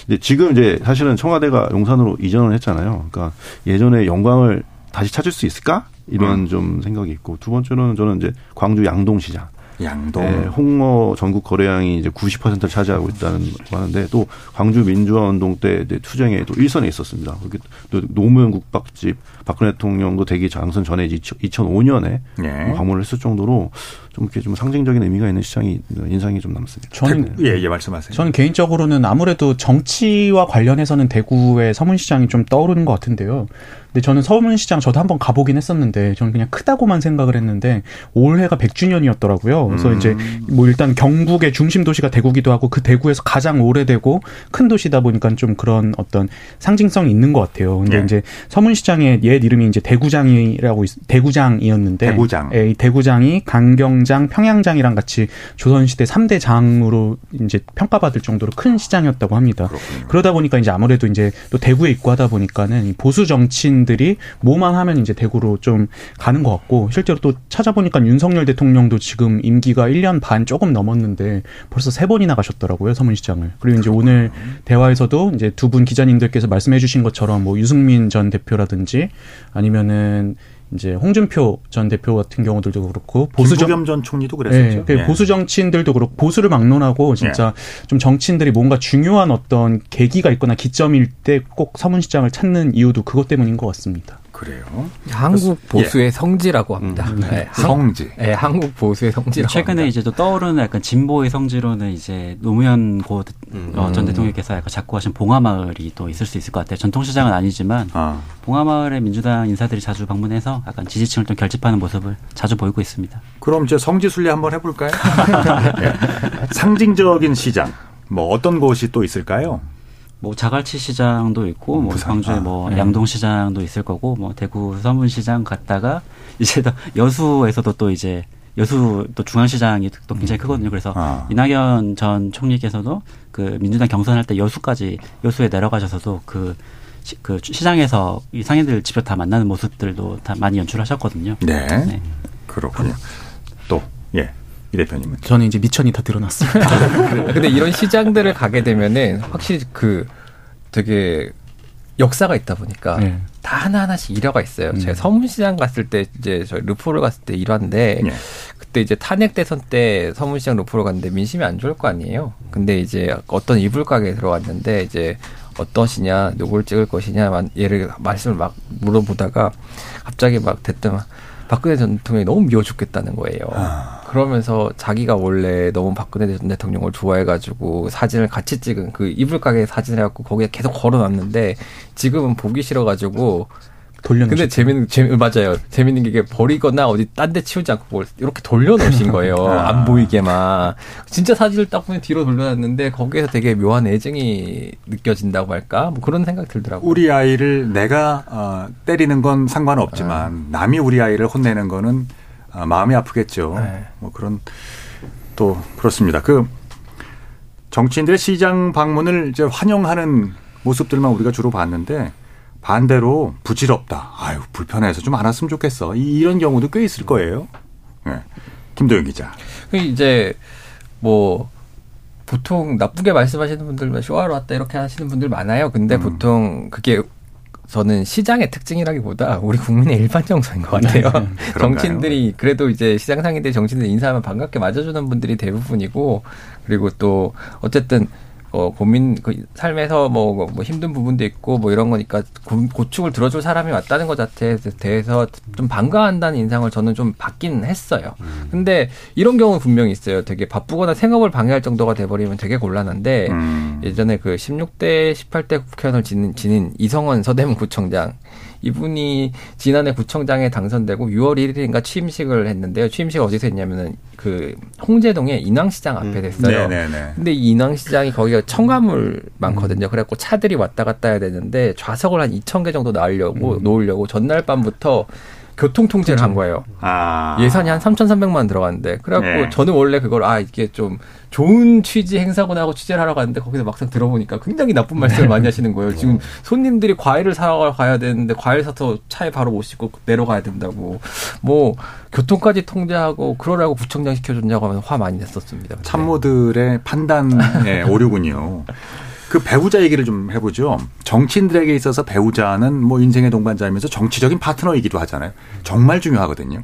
이제 지금 이제 사실은 청와대가 용산으로 이전을 했잖아요. 그러니까 예전의 영광을 다시 찾을 수 있을까? 이런 음. 좀 생각이 있고 두 번째로는 저는 이제 광주 양동시장. 양동. 네, 홍어 전국 거래량이 이제 90%를 차지하고 있다는 거 하는데 또 광주 민주화 운동 때 이제 투쟁에 또 일선에 있었습니다. 그렇게 또 노무현 국밥집 박근혜 대통령도 되기 장선 전에 이제 2005년에 예. 방문을 했을 정도로 좀 이렇게 좀 상징적인 의미가 있는 시장이 인상이 좀 남습니다. 저는 예, 예, 말씀하세요. 저는 개인적으로는 아무래도 정치와 관련해서는 대구의 서문시장이 좀 떠오르는 것 같은데요. 근데 저는 서문시장 저도 한번 가보긴 했었는데 저는 그냥 크다고만 생각을 했는데 올해가 100주년이었더라고요. 그래서 음. 이제 뭐 일단 경북의 중심 도시가 대구기도 하고 그 대구에서 가장 오래되고 큰 도시다 보니까 좀 그런 어떤 상징성이 있는 것 같아요. 근데 예. 이제 서문시장의 옛 이름이 이제 대구장이라고 있- 대구장이었는데 대구장. 예, 이 대구장이 강경 장, 평양장이랑 같이 조선시대 3대 장으로 이제 평가받을 정도로 큰 시장이었다고 합니다. 그러다 보니까 이제 아무래도 이제 또 대구에 있고 하다 보니까는 이 보수 정치인들이 뭐만 하면 이제 대구로 좀 가는 것 같고 실제로 또 찾아보니까 윤석열 대통령도 지금 임기가 1년 반 조금 넘었는데 벌써 세 번이나 가셨더라고요, 서문시장을. 그리고 이제 오늘 대화에서도 이제 두 분 기자님들께서 말씀해 주신 것처럼 뭐 유승민 전 대표라든지 아니면은 이제 홍준표 전 대표 같은 경우들도 그렇고 보수 정 김부겸 전 총리도 그랬었죠. 네, 그 예. 보수 정치인들도 그렇고 보수를 막론하고 진짜 좀 정치인들이 뭔가 중요한 어떤 계기가 있거나 기점일 때 꼭 서문시장을 찾는 이유도 그것 때문인 것 같습니다. 그래요. 한국 보수의 성지라고 합니다. 네, 한- 성지. 네, 한국 보수의 성지라고 최근에 합니다. 이제 또 떠오르는 약간 진보의 성지로는 이제 노무현 고 어, 전 대통령께서 약간 자꾸 하신 봉화마을이 또 있을 수 있을 것 같아요. 전통시장은 아니지만 아. 봉화마을에 민주당 인사들이 자주 방문해서 약간 지지층을 좀 결집하는 모습을 자주 보이고 있습니다. 그럼 이제 성지 순례 한번 해볼까요? 예. [LAUGHS] [LAUGHS] 상징적인 시장. 뭐 어떤 곳이 또 있을까요? 뭐 자갈치 시장도 있고 뭐 부산. 광주에 아, 뭐 네. 양동 시장도 있을 거고 뭐 대구 서문 시장 갔다가 [LAUGHS] 이제 또 여수에서도 또 이제 여수 또 중앙시장이 또 굉장히 크거든요. 그래서 아. 이낙연 전 총리께서도 그 민주당 경선할 때 여수까지 여수에 내려가셔서도 그, 시, 그 시장에서 이 상인들 직접 다 만나는 모습들도 다 많이 연출하셨거든요. 네. 그렇군요. 또, 예. 이 대표님은. 저는 이제 미천이 다 드러났습니다. 근데 이런 시장들을 가게 되면은 확실히 그 되게 역사가 있다 보니까 네. 다 하나하나씩 일화가 있어요. 음. 제가 서문시장 갔을 때 이제 저희 르포를 갔을 때 일화인데 예. 그때 이제 탄핵 대선 때 서문시장 르포를 갔는데 민심이 안 좋을 거 아니에요. 근데 이제 어떤 이불 가게에 들어갔는데 이제 어떠시냐, 누굴 찍을 것이냐, 만- 얘를 말씀을 막 물어보다가 갑자기 막 대뜸 박근혜 전 대통령이 너무 미워 죽겠다는 거예요. 그러면서 자기가 원래 너무 박근혜 전 대통령을 좋아해가지고 사진을 같이 찍은 그 이불 가게 사진을 해갖고 거기에 계속 걸어놨는데 지금은 보기 싫어가지고 돌려놓으셨 근데 재밌는 재미 맞아요. 재밌는 게 이게 버리거나 어디 딴 데 치우지 않고 뭘 이렇게 돌려놓으신 거예요. [LAUGHS] 아. 안 보이게만. 진짜 사진을 딱 보면 뒤로 돌려놨는데 거기에서 되게 묘한 애증이 느껴진다고 할까? 뭐 그런 생각 들더라고요. 우리 아이를 내가 어, 때리는 건 상관없지만 남이 우리 아이를 혼내는 거는 어, 마음이 아프겠죠. 네. 뭐 그런 또 그렇습니다. 그 정치인들의 시장 방문을 이제 환영하는 모습들만 우리가 주로 봤는데 반대로 부질없다. 아유 불편해서 좀안 왔으면 좋겠어. 이- 이런 경우도 꽤 있을 거예요. 네. 김도영 기자. 그 이제 뭐 보통 나쁘게 말씀하시는 분들만 쇼하러 왔다 이렇게 하시는 분들 많아요. 근데 음. 보통 그게 저는 시장의 특징이라기보다 우리 국민의 일반 정서인 것 같아요. [LAUGHS] 그런가요? 정치인들이 그래도 이제 시장 상인들 정치인들 인사하면 반갑게 맞아주는 분들이 대부분이고 그리고 또 어쨌든 어, 고민, 그 삶에서 뭐, 뭐, 뭐 힘든 부분도 있고 뭐 이런 거니까 고, 고충을 들어줄 사람이 왔다는 것 자체에 대해서 좀 반가워한다는 인상을 저는 좀 받긴 했어요. 음. 근데 이런 경우는 분명히 있어요. 되게 바쁘거나 생업을 방해할 정도가 돼버리면 되게 곤란한데 음. 예전에 그 16대, 18대 국회의원을 지닌, 지닌 이성원 서대문 구청장 이분이 지난해 구청장에 당선되고 6월 1일인가 취임식을 했는데요. 취임식 어디서 했냐면은 그 홍제동의 인왕시장 앞에 됐어요. 음. 네네네. 근데 이 인왕시장이 거기가 청가물 많거든요. 그래갖고 차들이 왔다 갔다 해야 되는데 좌석을 한 2천 개 정도 나으려고 놓으려고 전날 밤부터 교통 통제를 한 거예요. 아. 예산이 한 3,300만 원 들어갔는데 그래갖고 네. 저는 원래 그걸 아 이게 좀 좋은 취지 행사구나 하고 취재를 하러 갔는데 거기서 막상 들어보니까 굉장히 나쁜 말씀을 많이 하시는 거예요. 지금 손님들이 과일을 사러 가야 되는데 과일 사서 차에 바로 못 싣고 내려가야 된다고 뭐 교통까지 통제하고 그러라고 구청장 시켜줬냐고 하면 화 많이 냈었습니다. 참모들의 판단 의 [LAUGHS] 오류군요. 그 배우자 얘기를 좀 해보죠. 정치인들에게 있어서 배우자는 뭐 인생의 동반자이면서 정치적인 파트너이기도 하잖아요. 정말 중요하거든요.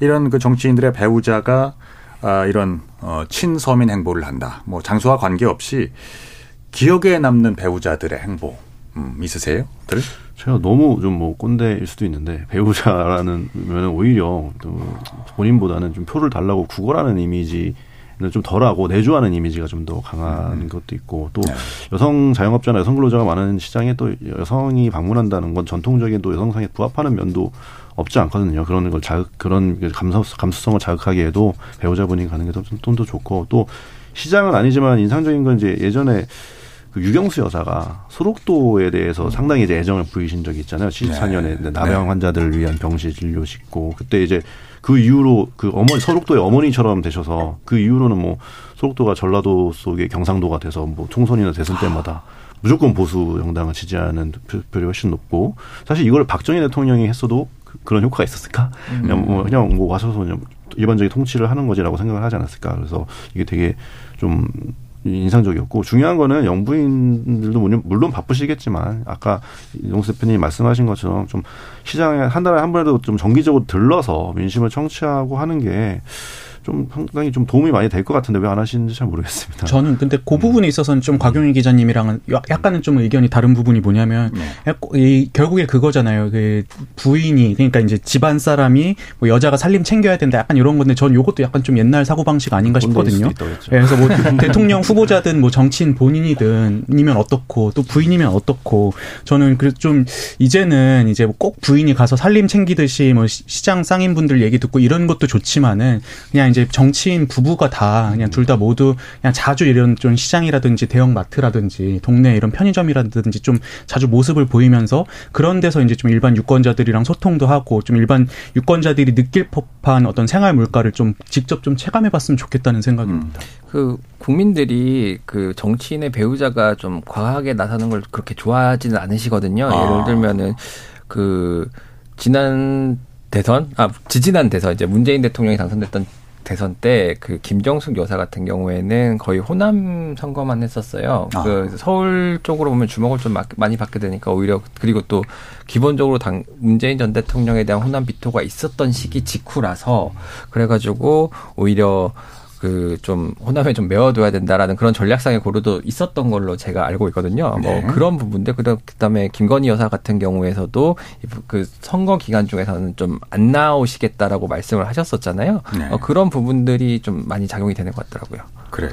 이런 그 정치인들의 배우자가 아, 이런 어, 친서민 행보를 한다. 뭐 장소와 관계없이 기억에 남는 배우자들의 행보 음, 있으세요? 들? 제가 너무 좀 뭐 꼰대일 수도 있는데 배우자라는 면은 오히려 또 본인보다는 좀 표를 달라고 구걸하는 이미지는 좀 덜하고 내주하는 이미지가 좀 더 강한 것도 있고 또 여성 자영업자나 여성 근로자가 많은 시장에 또 여성이 방문한다는 건 전통적인 또 여성상에 부합하는 면도 없지 않거든요. 그런 걸 자극 그런 감수 감수성을 자극하기에도 배우자분이 가는 게좀더 좋고 또 시장은 아니지만 인상적인 건 이제 예전에 그 유경수 여사가 소록도에 대해서 상당히 이제 애정을 부이신 적이 있잖아요. 74년에 네. 나병 네. 환자들을 위한 병실 진료 짓고 그때 이제 그 이후로 그 어머니 소록도의 어머니처럼 되셔서 그 이후로는 뭐 소록도가 전라도 속의 경상도가 돼서 뭐 총선이나 대선 때마다 무조건 보수 정당을 지지하는 득표율이 훨씬 높고 사실 이걸 박정희 대통령이 했어도 그- 그런 효과가 있었을까? 그냥 뭐 그냥 뭐 와서서 그냥 일반적인 통치를 하는 거지라고 생각을 하지 않았을까? 그래서 이게 되게 좀 인상적이었고 중요한 거는 영부인들도 물론, 바쁘시겠지만 아까 용수 대표님이 말씀하신 것처럼 좀 시장에 한 달에 한 번이라도 좀 정기적으로 들러서 민심을 청취하고 하는 게 좀 상당히 좀 도움이 많이 될 것 같은데 왜 안 하시는지 잘 모르겠습니다. 저는 근데 그 부분에 있어서는 좀 곽용희 기자님이랑은 야- 약간은 좀 의견이 다른 부분이 뭐냐면 약간 이 결국에 그거잖아요. 그 부인이 그러니까 이제 집안 사람이 뭐 여자가 살림 챙겨야 된다. 약간 이런 건데 전 요것도 약간 좀 옛날 사고 방식 아닌가 싶거든요. 그래서 뭐 [LAUGHS] 대통령 후보자든 뭐 정치인 본인이든 이면 어떻고 또 부인이면 어떻고 저는 그래서 좀 이제는 이제 뭐꼭 부인이 가서 살림 챙기듯이 뭐 시- 시장 상인분들 얘기 듣고 이런 것도 좋지만은 그냥 이제 정치인 부부가 다 그냥 둘 다 모두 그냥 자주 이런 좀 시장이라든지 대형 마트라든지 동네 이런 편의점이라든지 좀 자주 모습을 보이면서 그런 데서 이제 좀 일반 유권자들이랑 소통도 하고 좀 일반 유권자들이 느낄 법한 어떤 생활 물가를 좀 직접 좀 체감해 봤으면 좋겠다는 생각입니다. 그 국민들이 그 정치인의 배우자가 좀 과하게 나서는 걸 그렇게 좋아하지는 않으시거든요. 아. 예를 들면은 그 지난 대선 아 지지난 대선 이제 문재인 대통령이 당선됐던 대선 때 그 김정숙 여사 같은 경우에는 거의 호남 선거만 했었어요. 아. 그 서울 쪽으로 보면 주목을 좀 막- 많이 받게 되니까 오히려 그리고 또 기본적으로 당 문재인 전 대통령에 대한 호남 비토가 있었던 시기 직후라서 그래가지고 오히려 그 좀 호남에 좀 메워둬야 된다라는 그런 전략상의 고려도 있었던 걸로 제가 알고 있거든요. 네. 뭐 그런 부분들 그다- 그다음에 김건희 여사 같은 경우에서도 그 선거 기간 중에서는 좀 안 나오시겠다라고 말씀을 하셨었잖아요. 네. 어, 그런 부분들이 좀 많이 작용이 되는 것 같더라고요. 그래요.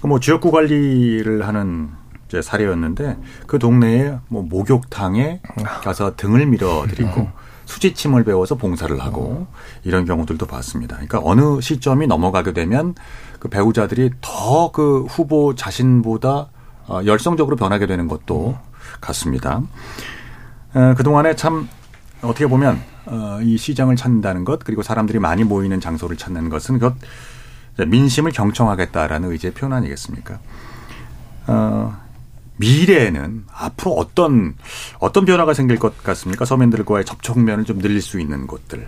그뭐 지역구 관리를 하는 이제 사례였는데 그 동네에 뭐 목욕탕에 가서 등을 밀어 드리고 수지침을 배워서 봉사를 하고 이런 경우들도 봤습니다. 그러니까 어느 시점이 넘어가게 되면 그 배우자들이 더 그 후보 자신보다 어, 열성적으로 변하게 되는 것도 같습니다. 어, 그동안에 참 어떻게 보면 어, 이 시장을 찾는다는 것 그리고 사람들이 많이 모이는 장소를 찾는 것은 그것 민심을 경청하겠다라는 의지의 표현 아니겠습니까? 어, 미래에는 앞으로 어떤 어떤 변화가 생길 것 같습니까? 서민들과의 접촉면을 좀 늘릴 수 있는 곳들.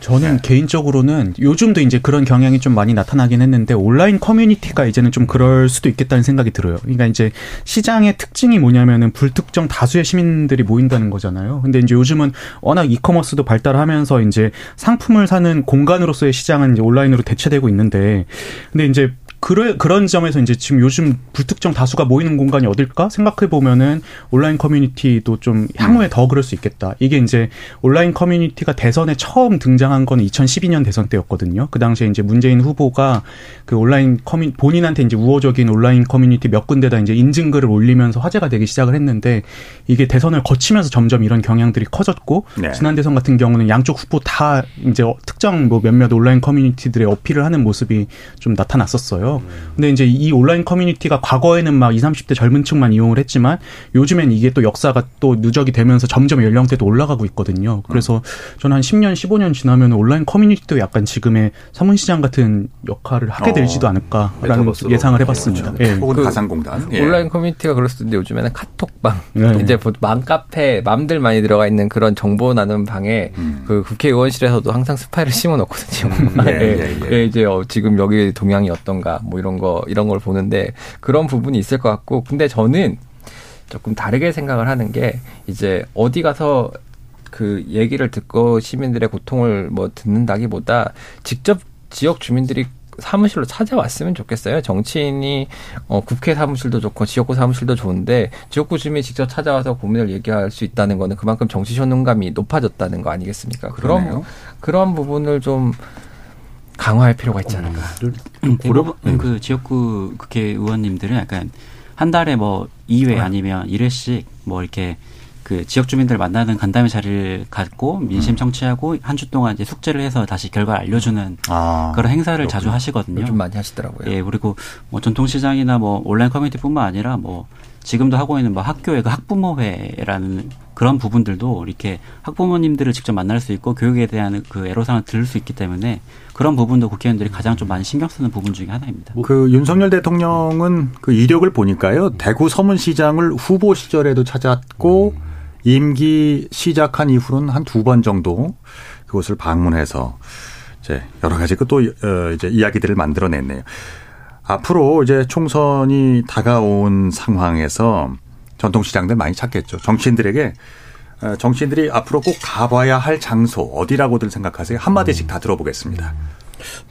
저는 네. 개인적으로는 요즘도 이제 그런 경향이 좀 많이 나타나긴 했는데 온라인 커뮤니티가 이제는 좀 그럴 수도 있겠다는 생각이 들어요. 그러니까 이제 시장의 특징이 뭐냐면은 불특정 다수의 시민들이 모인다는 거잖아요. 근데 이제 요즘은 워낙 이커머스도 발달하면서 이제 상품을 사는 공간으로서의 시장은 이제 온라인으로 대체되고 있는데 근데 이제 그래, 그런 점에서 이제 지금 요즘 불특정 다수가 모이는 공간이 어딜까 생각해 보면은 온라인 커뮤니티도 좀 향후에 음. 더 그럴 수 있겠다. 이게 이제 온라인 커뮤니티가 대선에 처음 등장한 거는 2012년 대선 때였거든요. 그 당시에 이제 문재인 후보가 그 온라인 커뮤 본인한테 이제 우호적인 온라인 커뮤니티 몇 군데다 이제 인증글을 올리면서 화제가 되기 시작을 했는데 이게 대선을 거치면서 점점 이런 경향들이 커졌고 네. 지난 대선 같은 경우는 양쪽 후보 다 이제 특정 뭐 몇몇 온라인 커뮤니티들에 어필을 하는 모습이 좀 나타났었어요. 근데 이제 이 온라인 커뮤니티가 과거에는 막 20, 30대 젊은 층만 이용을 했지만 요즘엔 이게 또 역사가 또 누적이 되면서 점점 연령대도 올라가고 있거든요. 그래서 저는 한 10년, 15년 지나면 온라인 커뮤니티도 약간 지금의 서문시장 같은 역할을 하게 될지도 어, 않을까라는 예상을 해봤습니다. 예. 혹은 그 가상공단. 예. 온라인 커뮤니티가 그럴 수도 있는데 요즘에는 카톡방, 네. 이제 맘카페, 맘들 많이 들어가 있는 그런 정보 나누는 방에 음. 그 국회의원실에서도 항상 스파이를 심어 놓거든요. 음, 예, 예, 예. 예, 이제 어, 지금 여기 동향이 어떤가 뭐 이런 거 이런 걸 보는데 그런 부분이 있을 것 같고 근데 저는 조금 다르게 생각을 하는 게 이제 어디 가서 그 얘기를 듣고 시민들의 고통을 뭐 듣는다기보다 직접 지역 주민들이 사무실로 찾아왔으면 좋겠어요. 정치인이 어, 국회 사무실도 좋고 지역구 사무실도 좋은데 지역구 주민이 직접 찾아와서 고민을 얘기할 수 있다는 거는 그만큼 정치 효능감이 높아졌다는 거 아니겠습니까? 그럼 그런 부분을 좀 강화할 필요가 있지 않을까. 음, 대부분 네. 그 지역구 국회 의원님들은 약간 한 달에 뭐 2회 아니면 1회씩 뭐 이렇게 그 지역 주민들 만나는 간담회 자리를 갖고 민심 음. 청취하고 한 주 동안 이제 숙제를 해서 다시 결과를 알려주는 아, 그런 행사를 그렇구나. 자주 하시거든요. 좀 많이 하시더라고요. 예, 그리고 뭐 전통시장이나 뭐 온라인 커뮤니티뿐만 아니라 뭐 지금도 하고 있는 뭐 학교의 그 학부모회라는 그런 부분들도 이렇게 학부모님들을 직접 만날 수 있고 교육에 대한 그 애로사항을 들을 수 있기 때문에 그런 부분도 국회의원들이 가장 좀 많이 신경 쓰는 부분 중에 하나입니다. 그 윤석열 대통령은 그 이력을 보니까요. 대구 서문시장을 후보 시절에도 찾았고 음. 임기 시작한 이후로는 한 두 번 정도 그곳을 방문해서 이제 여러 가지 그또 어, 이제 이야기들을 만들어냈네요. 앞으로 이제 총선이 다가온 상황에서 전통시장들 많이 찾겠죠. 정치인들에게 어, 정치인들이 앞으로 꼭 가봐야 할 장소 어디라고들 생각하세요? 한 마디씩 다 들어보겠습니다.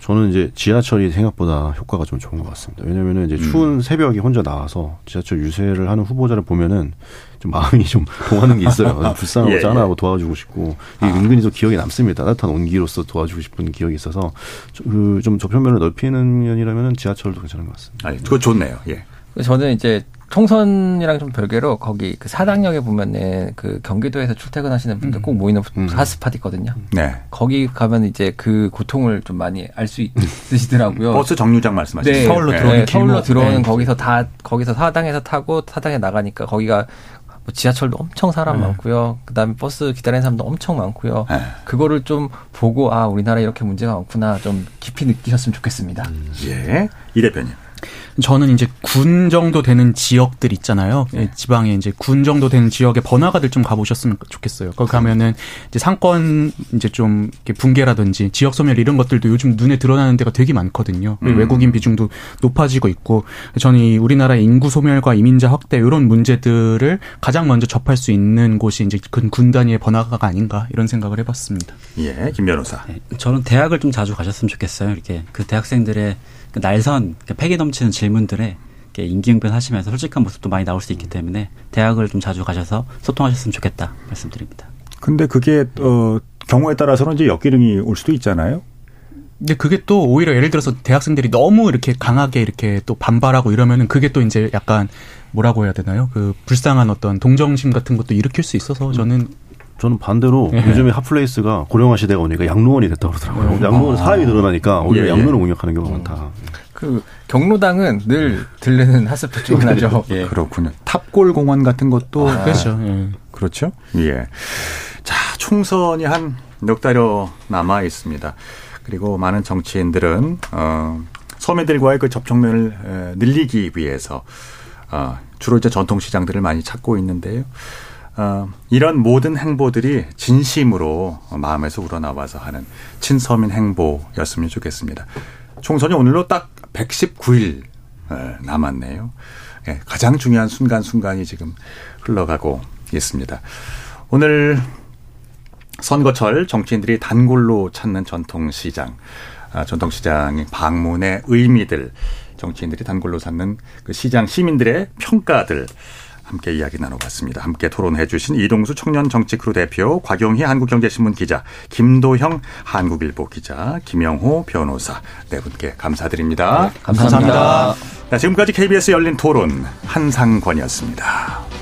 저는 이제 지하철이 생각보다 효과가 좀 좋은 것 같습니다. 왜냐면은 이제 음. 추운 새벽에 혼자 나와서 지하철 유세를 하는 후보자를 보면은 좀 마음이 좀 [LAUGHS] 동하는 게 있어요. 불쌍하고 [LAUGHS] 예, 짠하고 예. 도와주고 싶고 이게 아. 은근히 또 기억에 남습니다. 따뜻한 온기로서 도와주고 싶은 기억이 있어서 그좀 저편면을 넓히는 면이라면 지하철도 괜찮은 것 같습니다. 아, 그거 좋네요. 예. 저는 이제 총선이랑 좀 별개로 거기 그 사당역에 보면은 그 경기도에서 출퇴근하시는 분들 음. 꼭 모이는 음. 하스팟 있거든요. 네. 거기 가면 이제 그 고통을 좀 많이 알 수 있으시더라고요. 버스 정류장 말씀하시죠. 네. 서울로 네. 들어오는 네. 서울로 들어오는 네. 거기서 다 거기서 사당에서 타고 사당에 나가니까 거기가 뭐 지하철도 엄청 사람 네. 많고요. 그다음에 버스 기다리는 사람도 엄청 많고요. 네. 그거를 좀 보고 아 우리나라 이렇게 문제가 많구나 좀 깊이 느끼셨으면 좋겠습니다. 음. 예, 이 대표님. 저는 이제 군 정도 되는 지역들 있잖아요. 네. 지방에 이제 군 정도 되는 지역에 번화가들 좀 가보셨으면 좋겠어요. 거기 가면은 이제 상권 이제 좀 이렇게 붕괴라든지 지역 소멸 이런 것들도 요즘 눈에 드러나는 데가 되게 많거든요. 음. 외국인 비중도 높아지고 있고 저는 이 우리나라의 인구 소멸과 이민자 확대 이런 문제들을 가장 먼저 접할 수 있는 곳이 이제 군 단위의 번화가가 아닌가 이런 생각을 해봤습니다. 예, 김 변호사. 네, 저는 대학을 좀 자주 가셨으면 좋겠어요. 이렇게 그 대학생들의 그 날선 그 패기 넘치는 질 문들에 인기응변 하시면서 솔직한 모습도 많이 나올 수 있기 때문에 대학을 좀 자주 가셔서 소통하셨으면 좋겠다 말씀드립니다. 근데 그게 어 경우에 따라서는 이제 역기능이 올 수도 있잖아요. 근데 그게 또 오히려 예를 들어서 대학생들이 너무 이렇게 강하게 이렇게 또 반발하고 이러면은 그게 또 이제 약간 뭐라고 해야 되나요? 그 불쌍한 어떤 동정심 같은 것도 일으킬 수 있어서 저는 저는 반대로 예. 요즘에 핫플레이스가 고령화 시대가 오니까 양로원이 됐다고 그러더라고요. 음. 양로원 사람이 늘어나니까 오히려 예, 예. 양로원을 공략하는 경우가 음. 많다. 그 경로당은 늘 들르는 핫스팟 중 하나죠. 예. 그렇군요. 탑골 공원 같은 것도 아, 그렇죠. 예. 그렇죠. 예. 자, 총선이 한 넉 달여 남아 있습니다. 그리고 많은 정치인들은 어 서민들과의 그 접촉면을 늘리기 위해서 어 주로 이제 전통 시장들을 많이 찾고 있는데요. 어, 이런 모든 행보들이 진심으로 마음에서 우러나와서 하는 친서민 행보였으면 좋겠습니다. 총선이 오늘로 딱 119일 남았네요. 예, 가장 중요한 순간순간이 지금 흘러가고 있습니다. 오늘 선거철 정치인들이 단골로 찾는 전통시장, 아, 전통시장의 방문의 의미들 정치인들이 단골로 삼는 그 시장 시민들의 평가들 함께 이야기 나눠봤습니다. 함께 토론해 주신 이동수 청년 정치크루 대표, 곽용희 한국경제신문 기자, 김도형 한국일보 기자, 김영호 변호사 네 분께 감사드립니다. 네, 감사합니다. 감사합니다. 자, 지금까지 KBS 열린 토론 한상권이었습니다.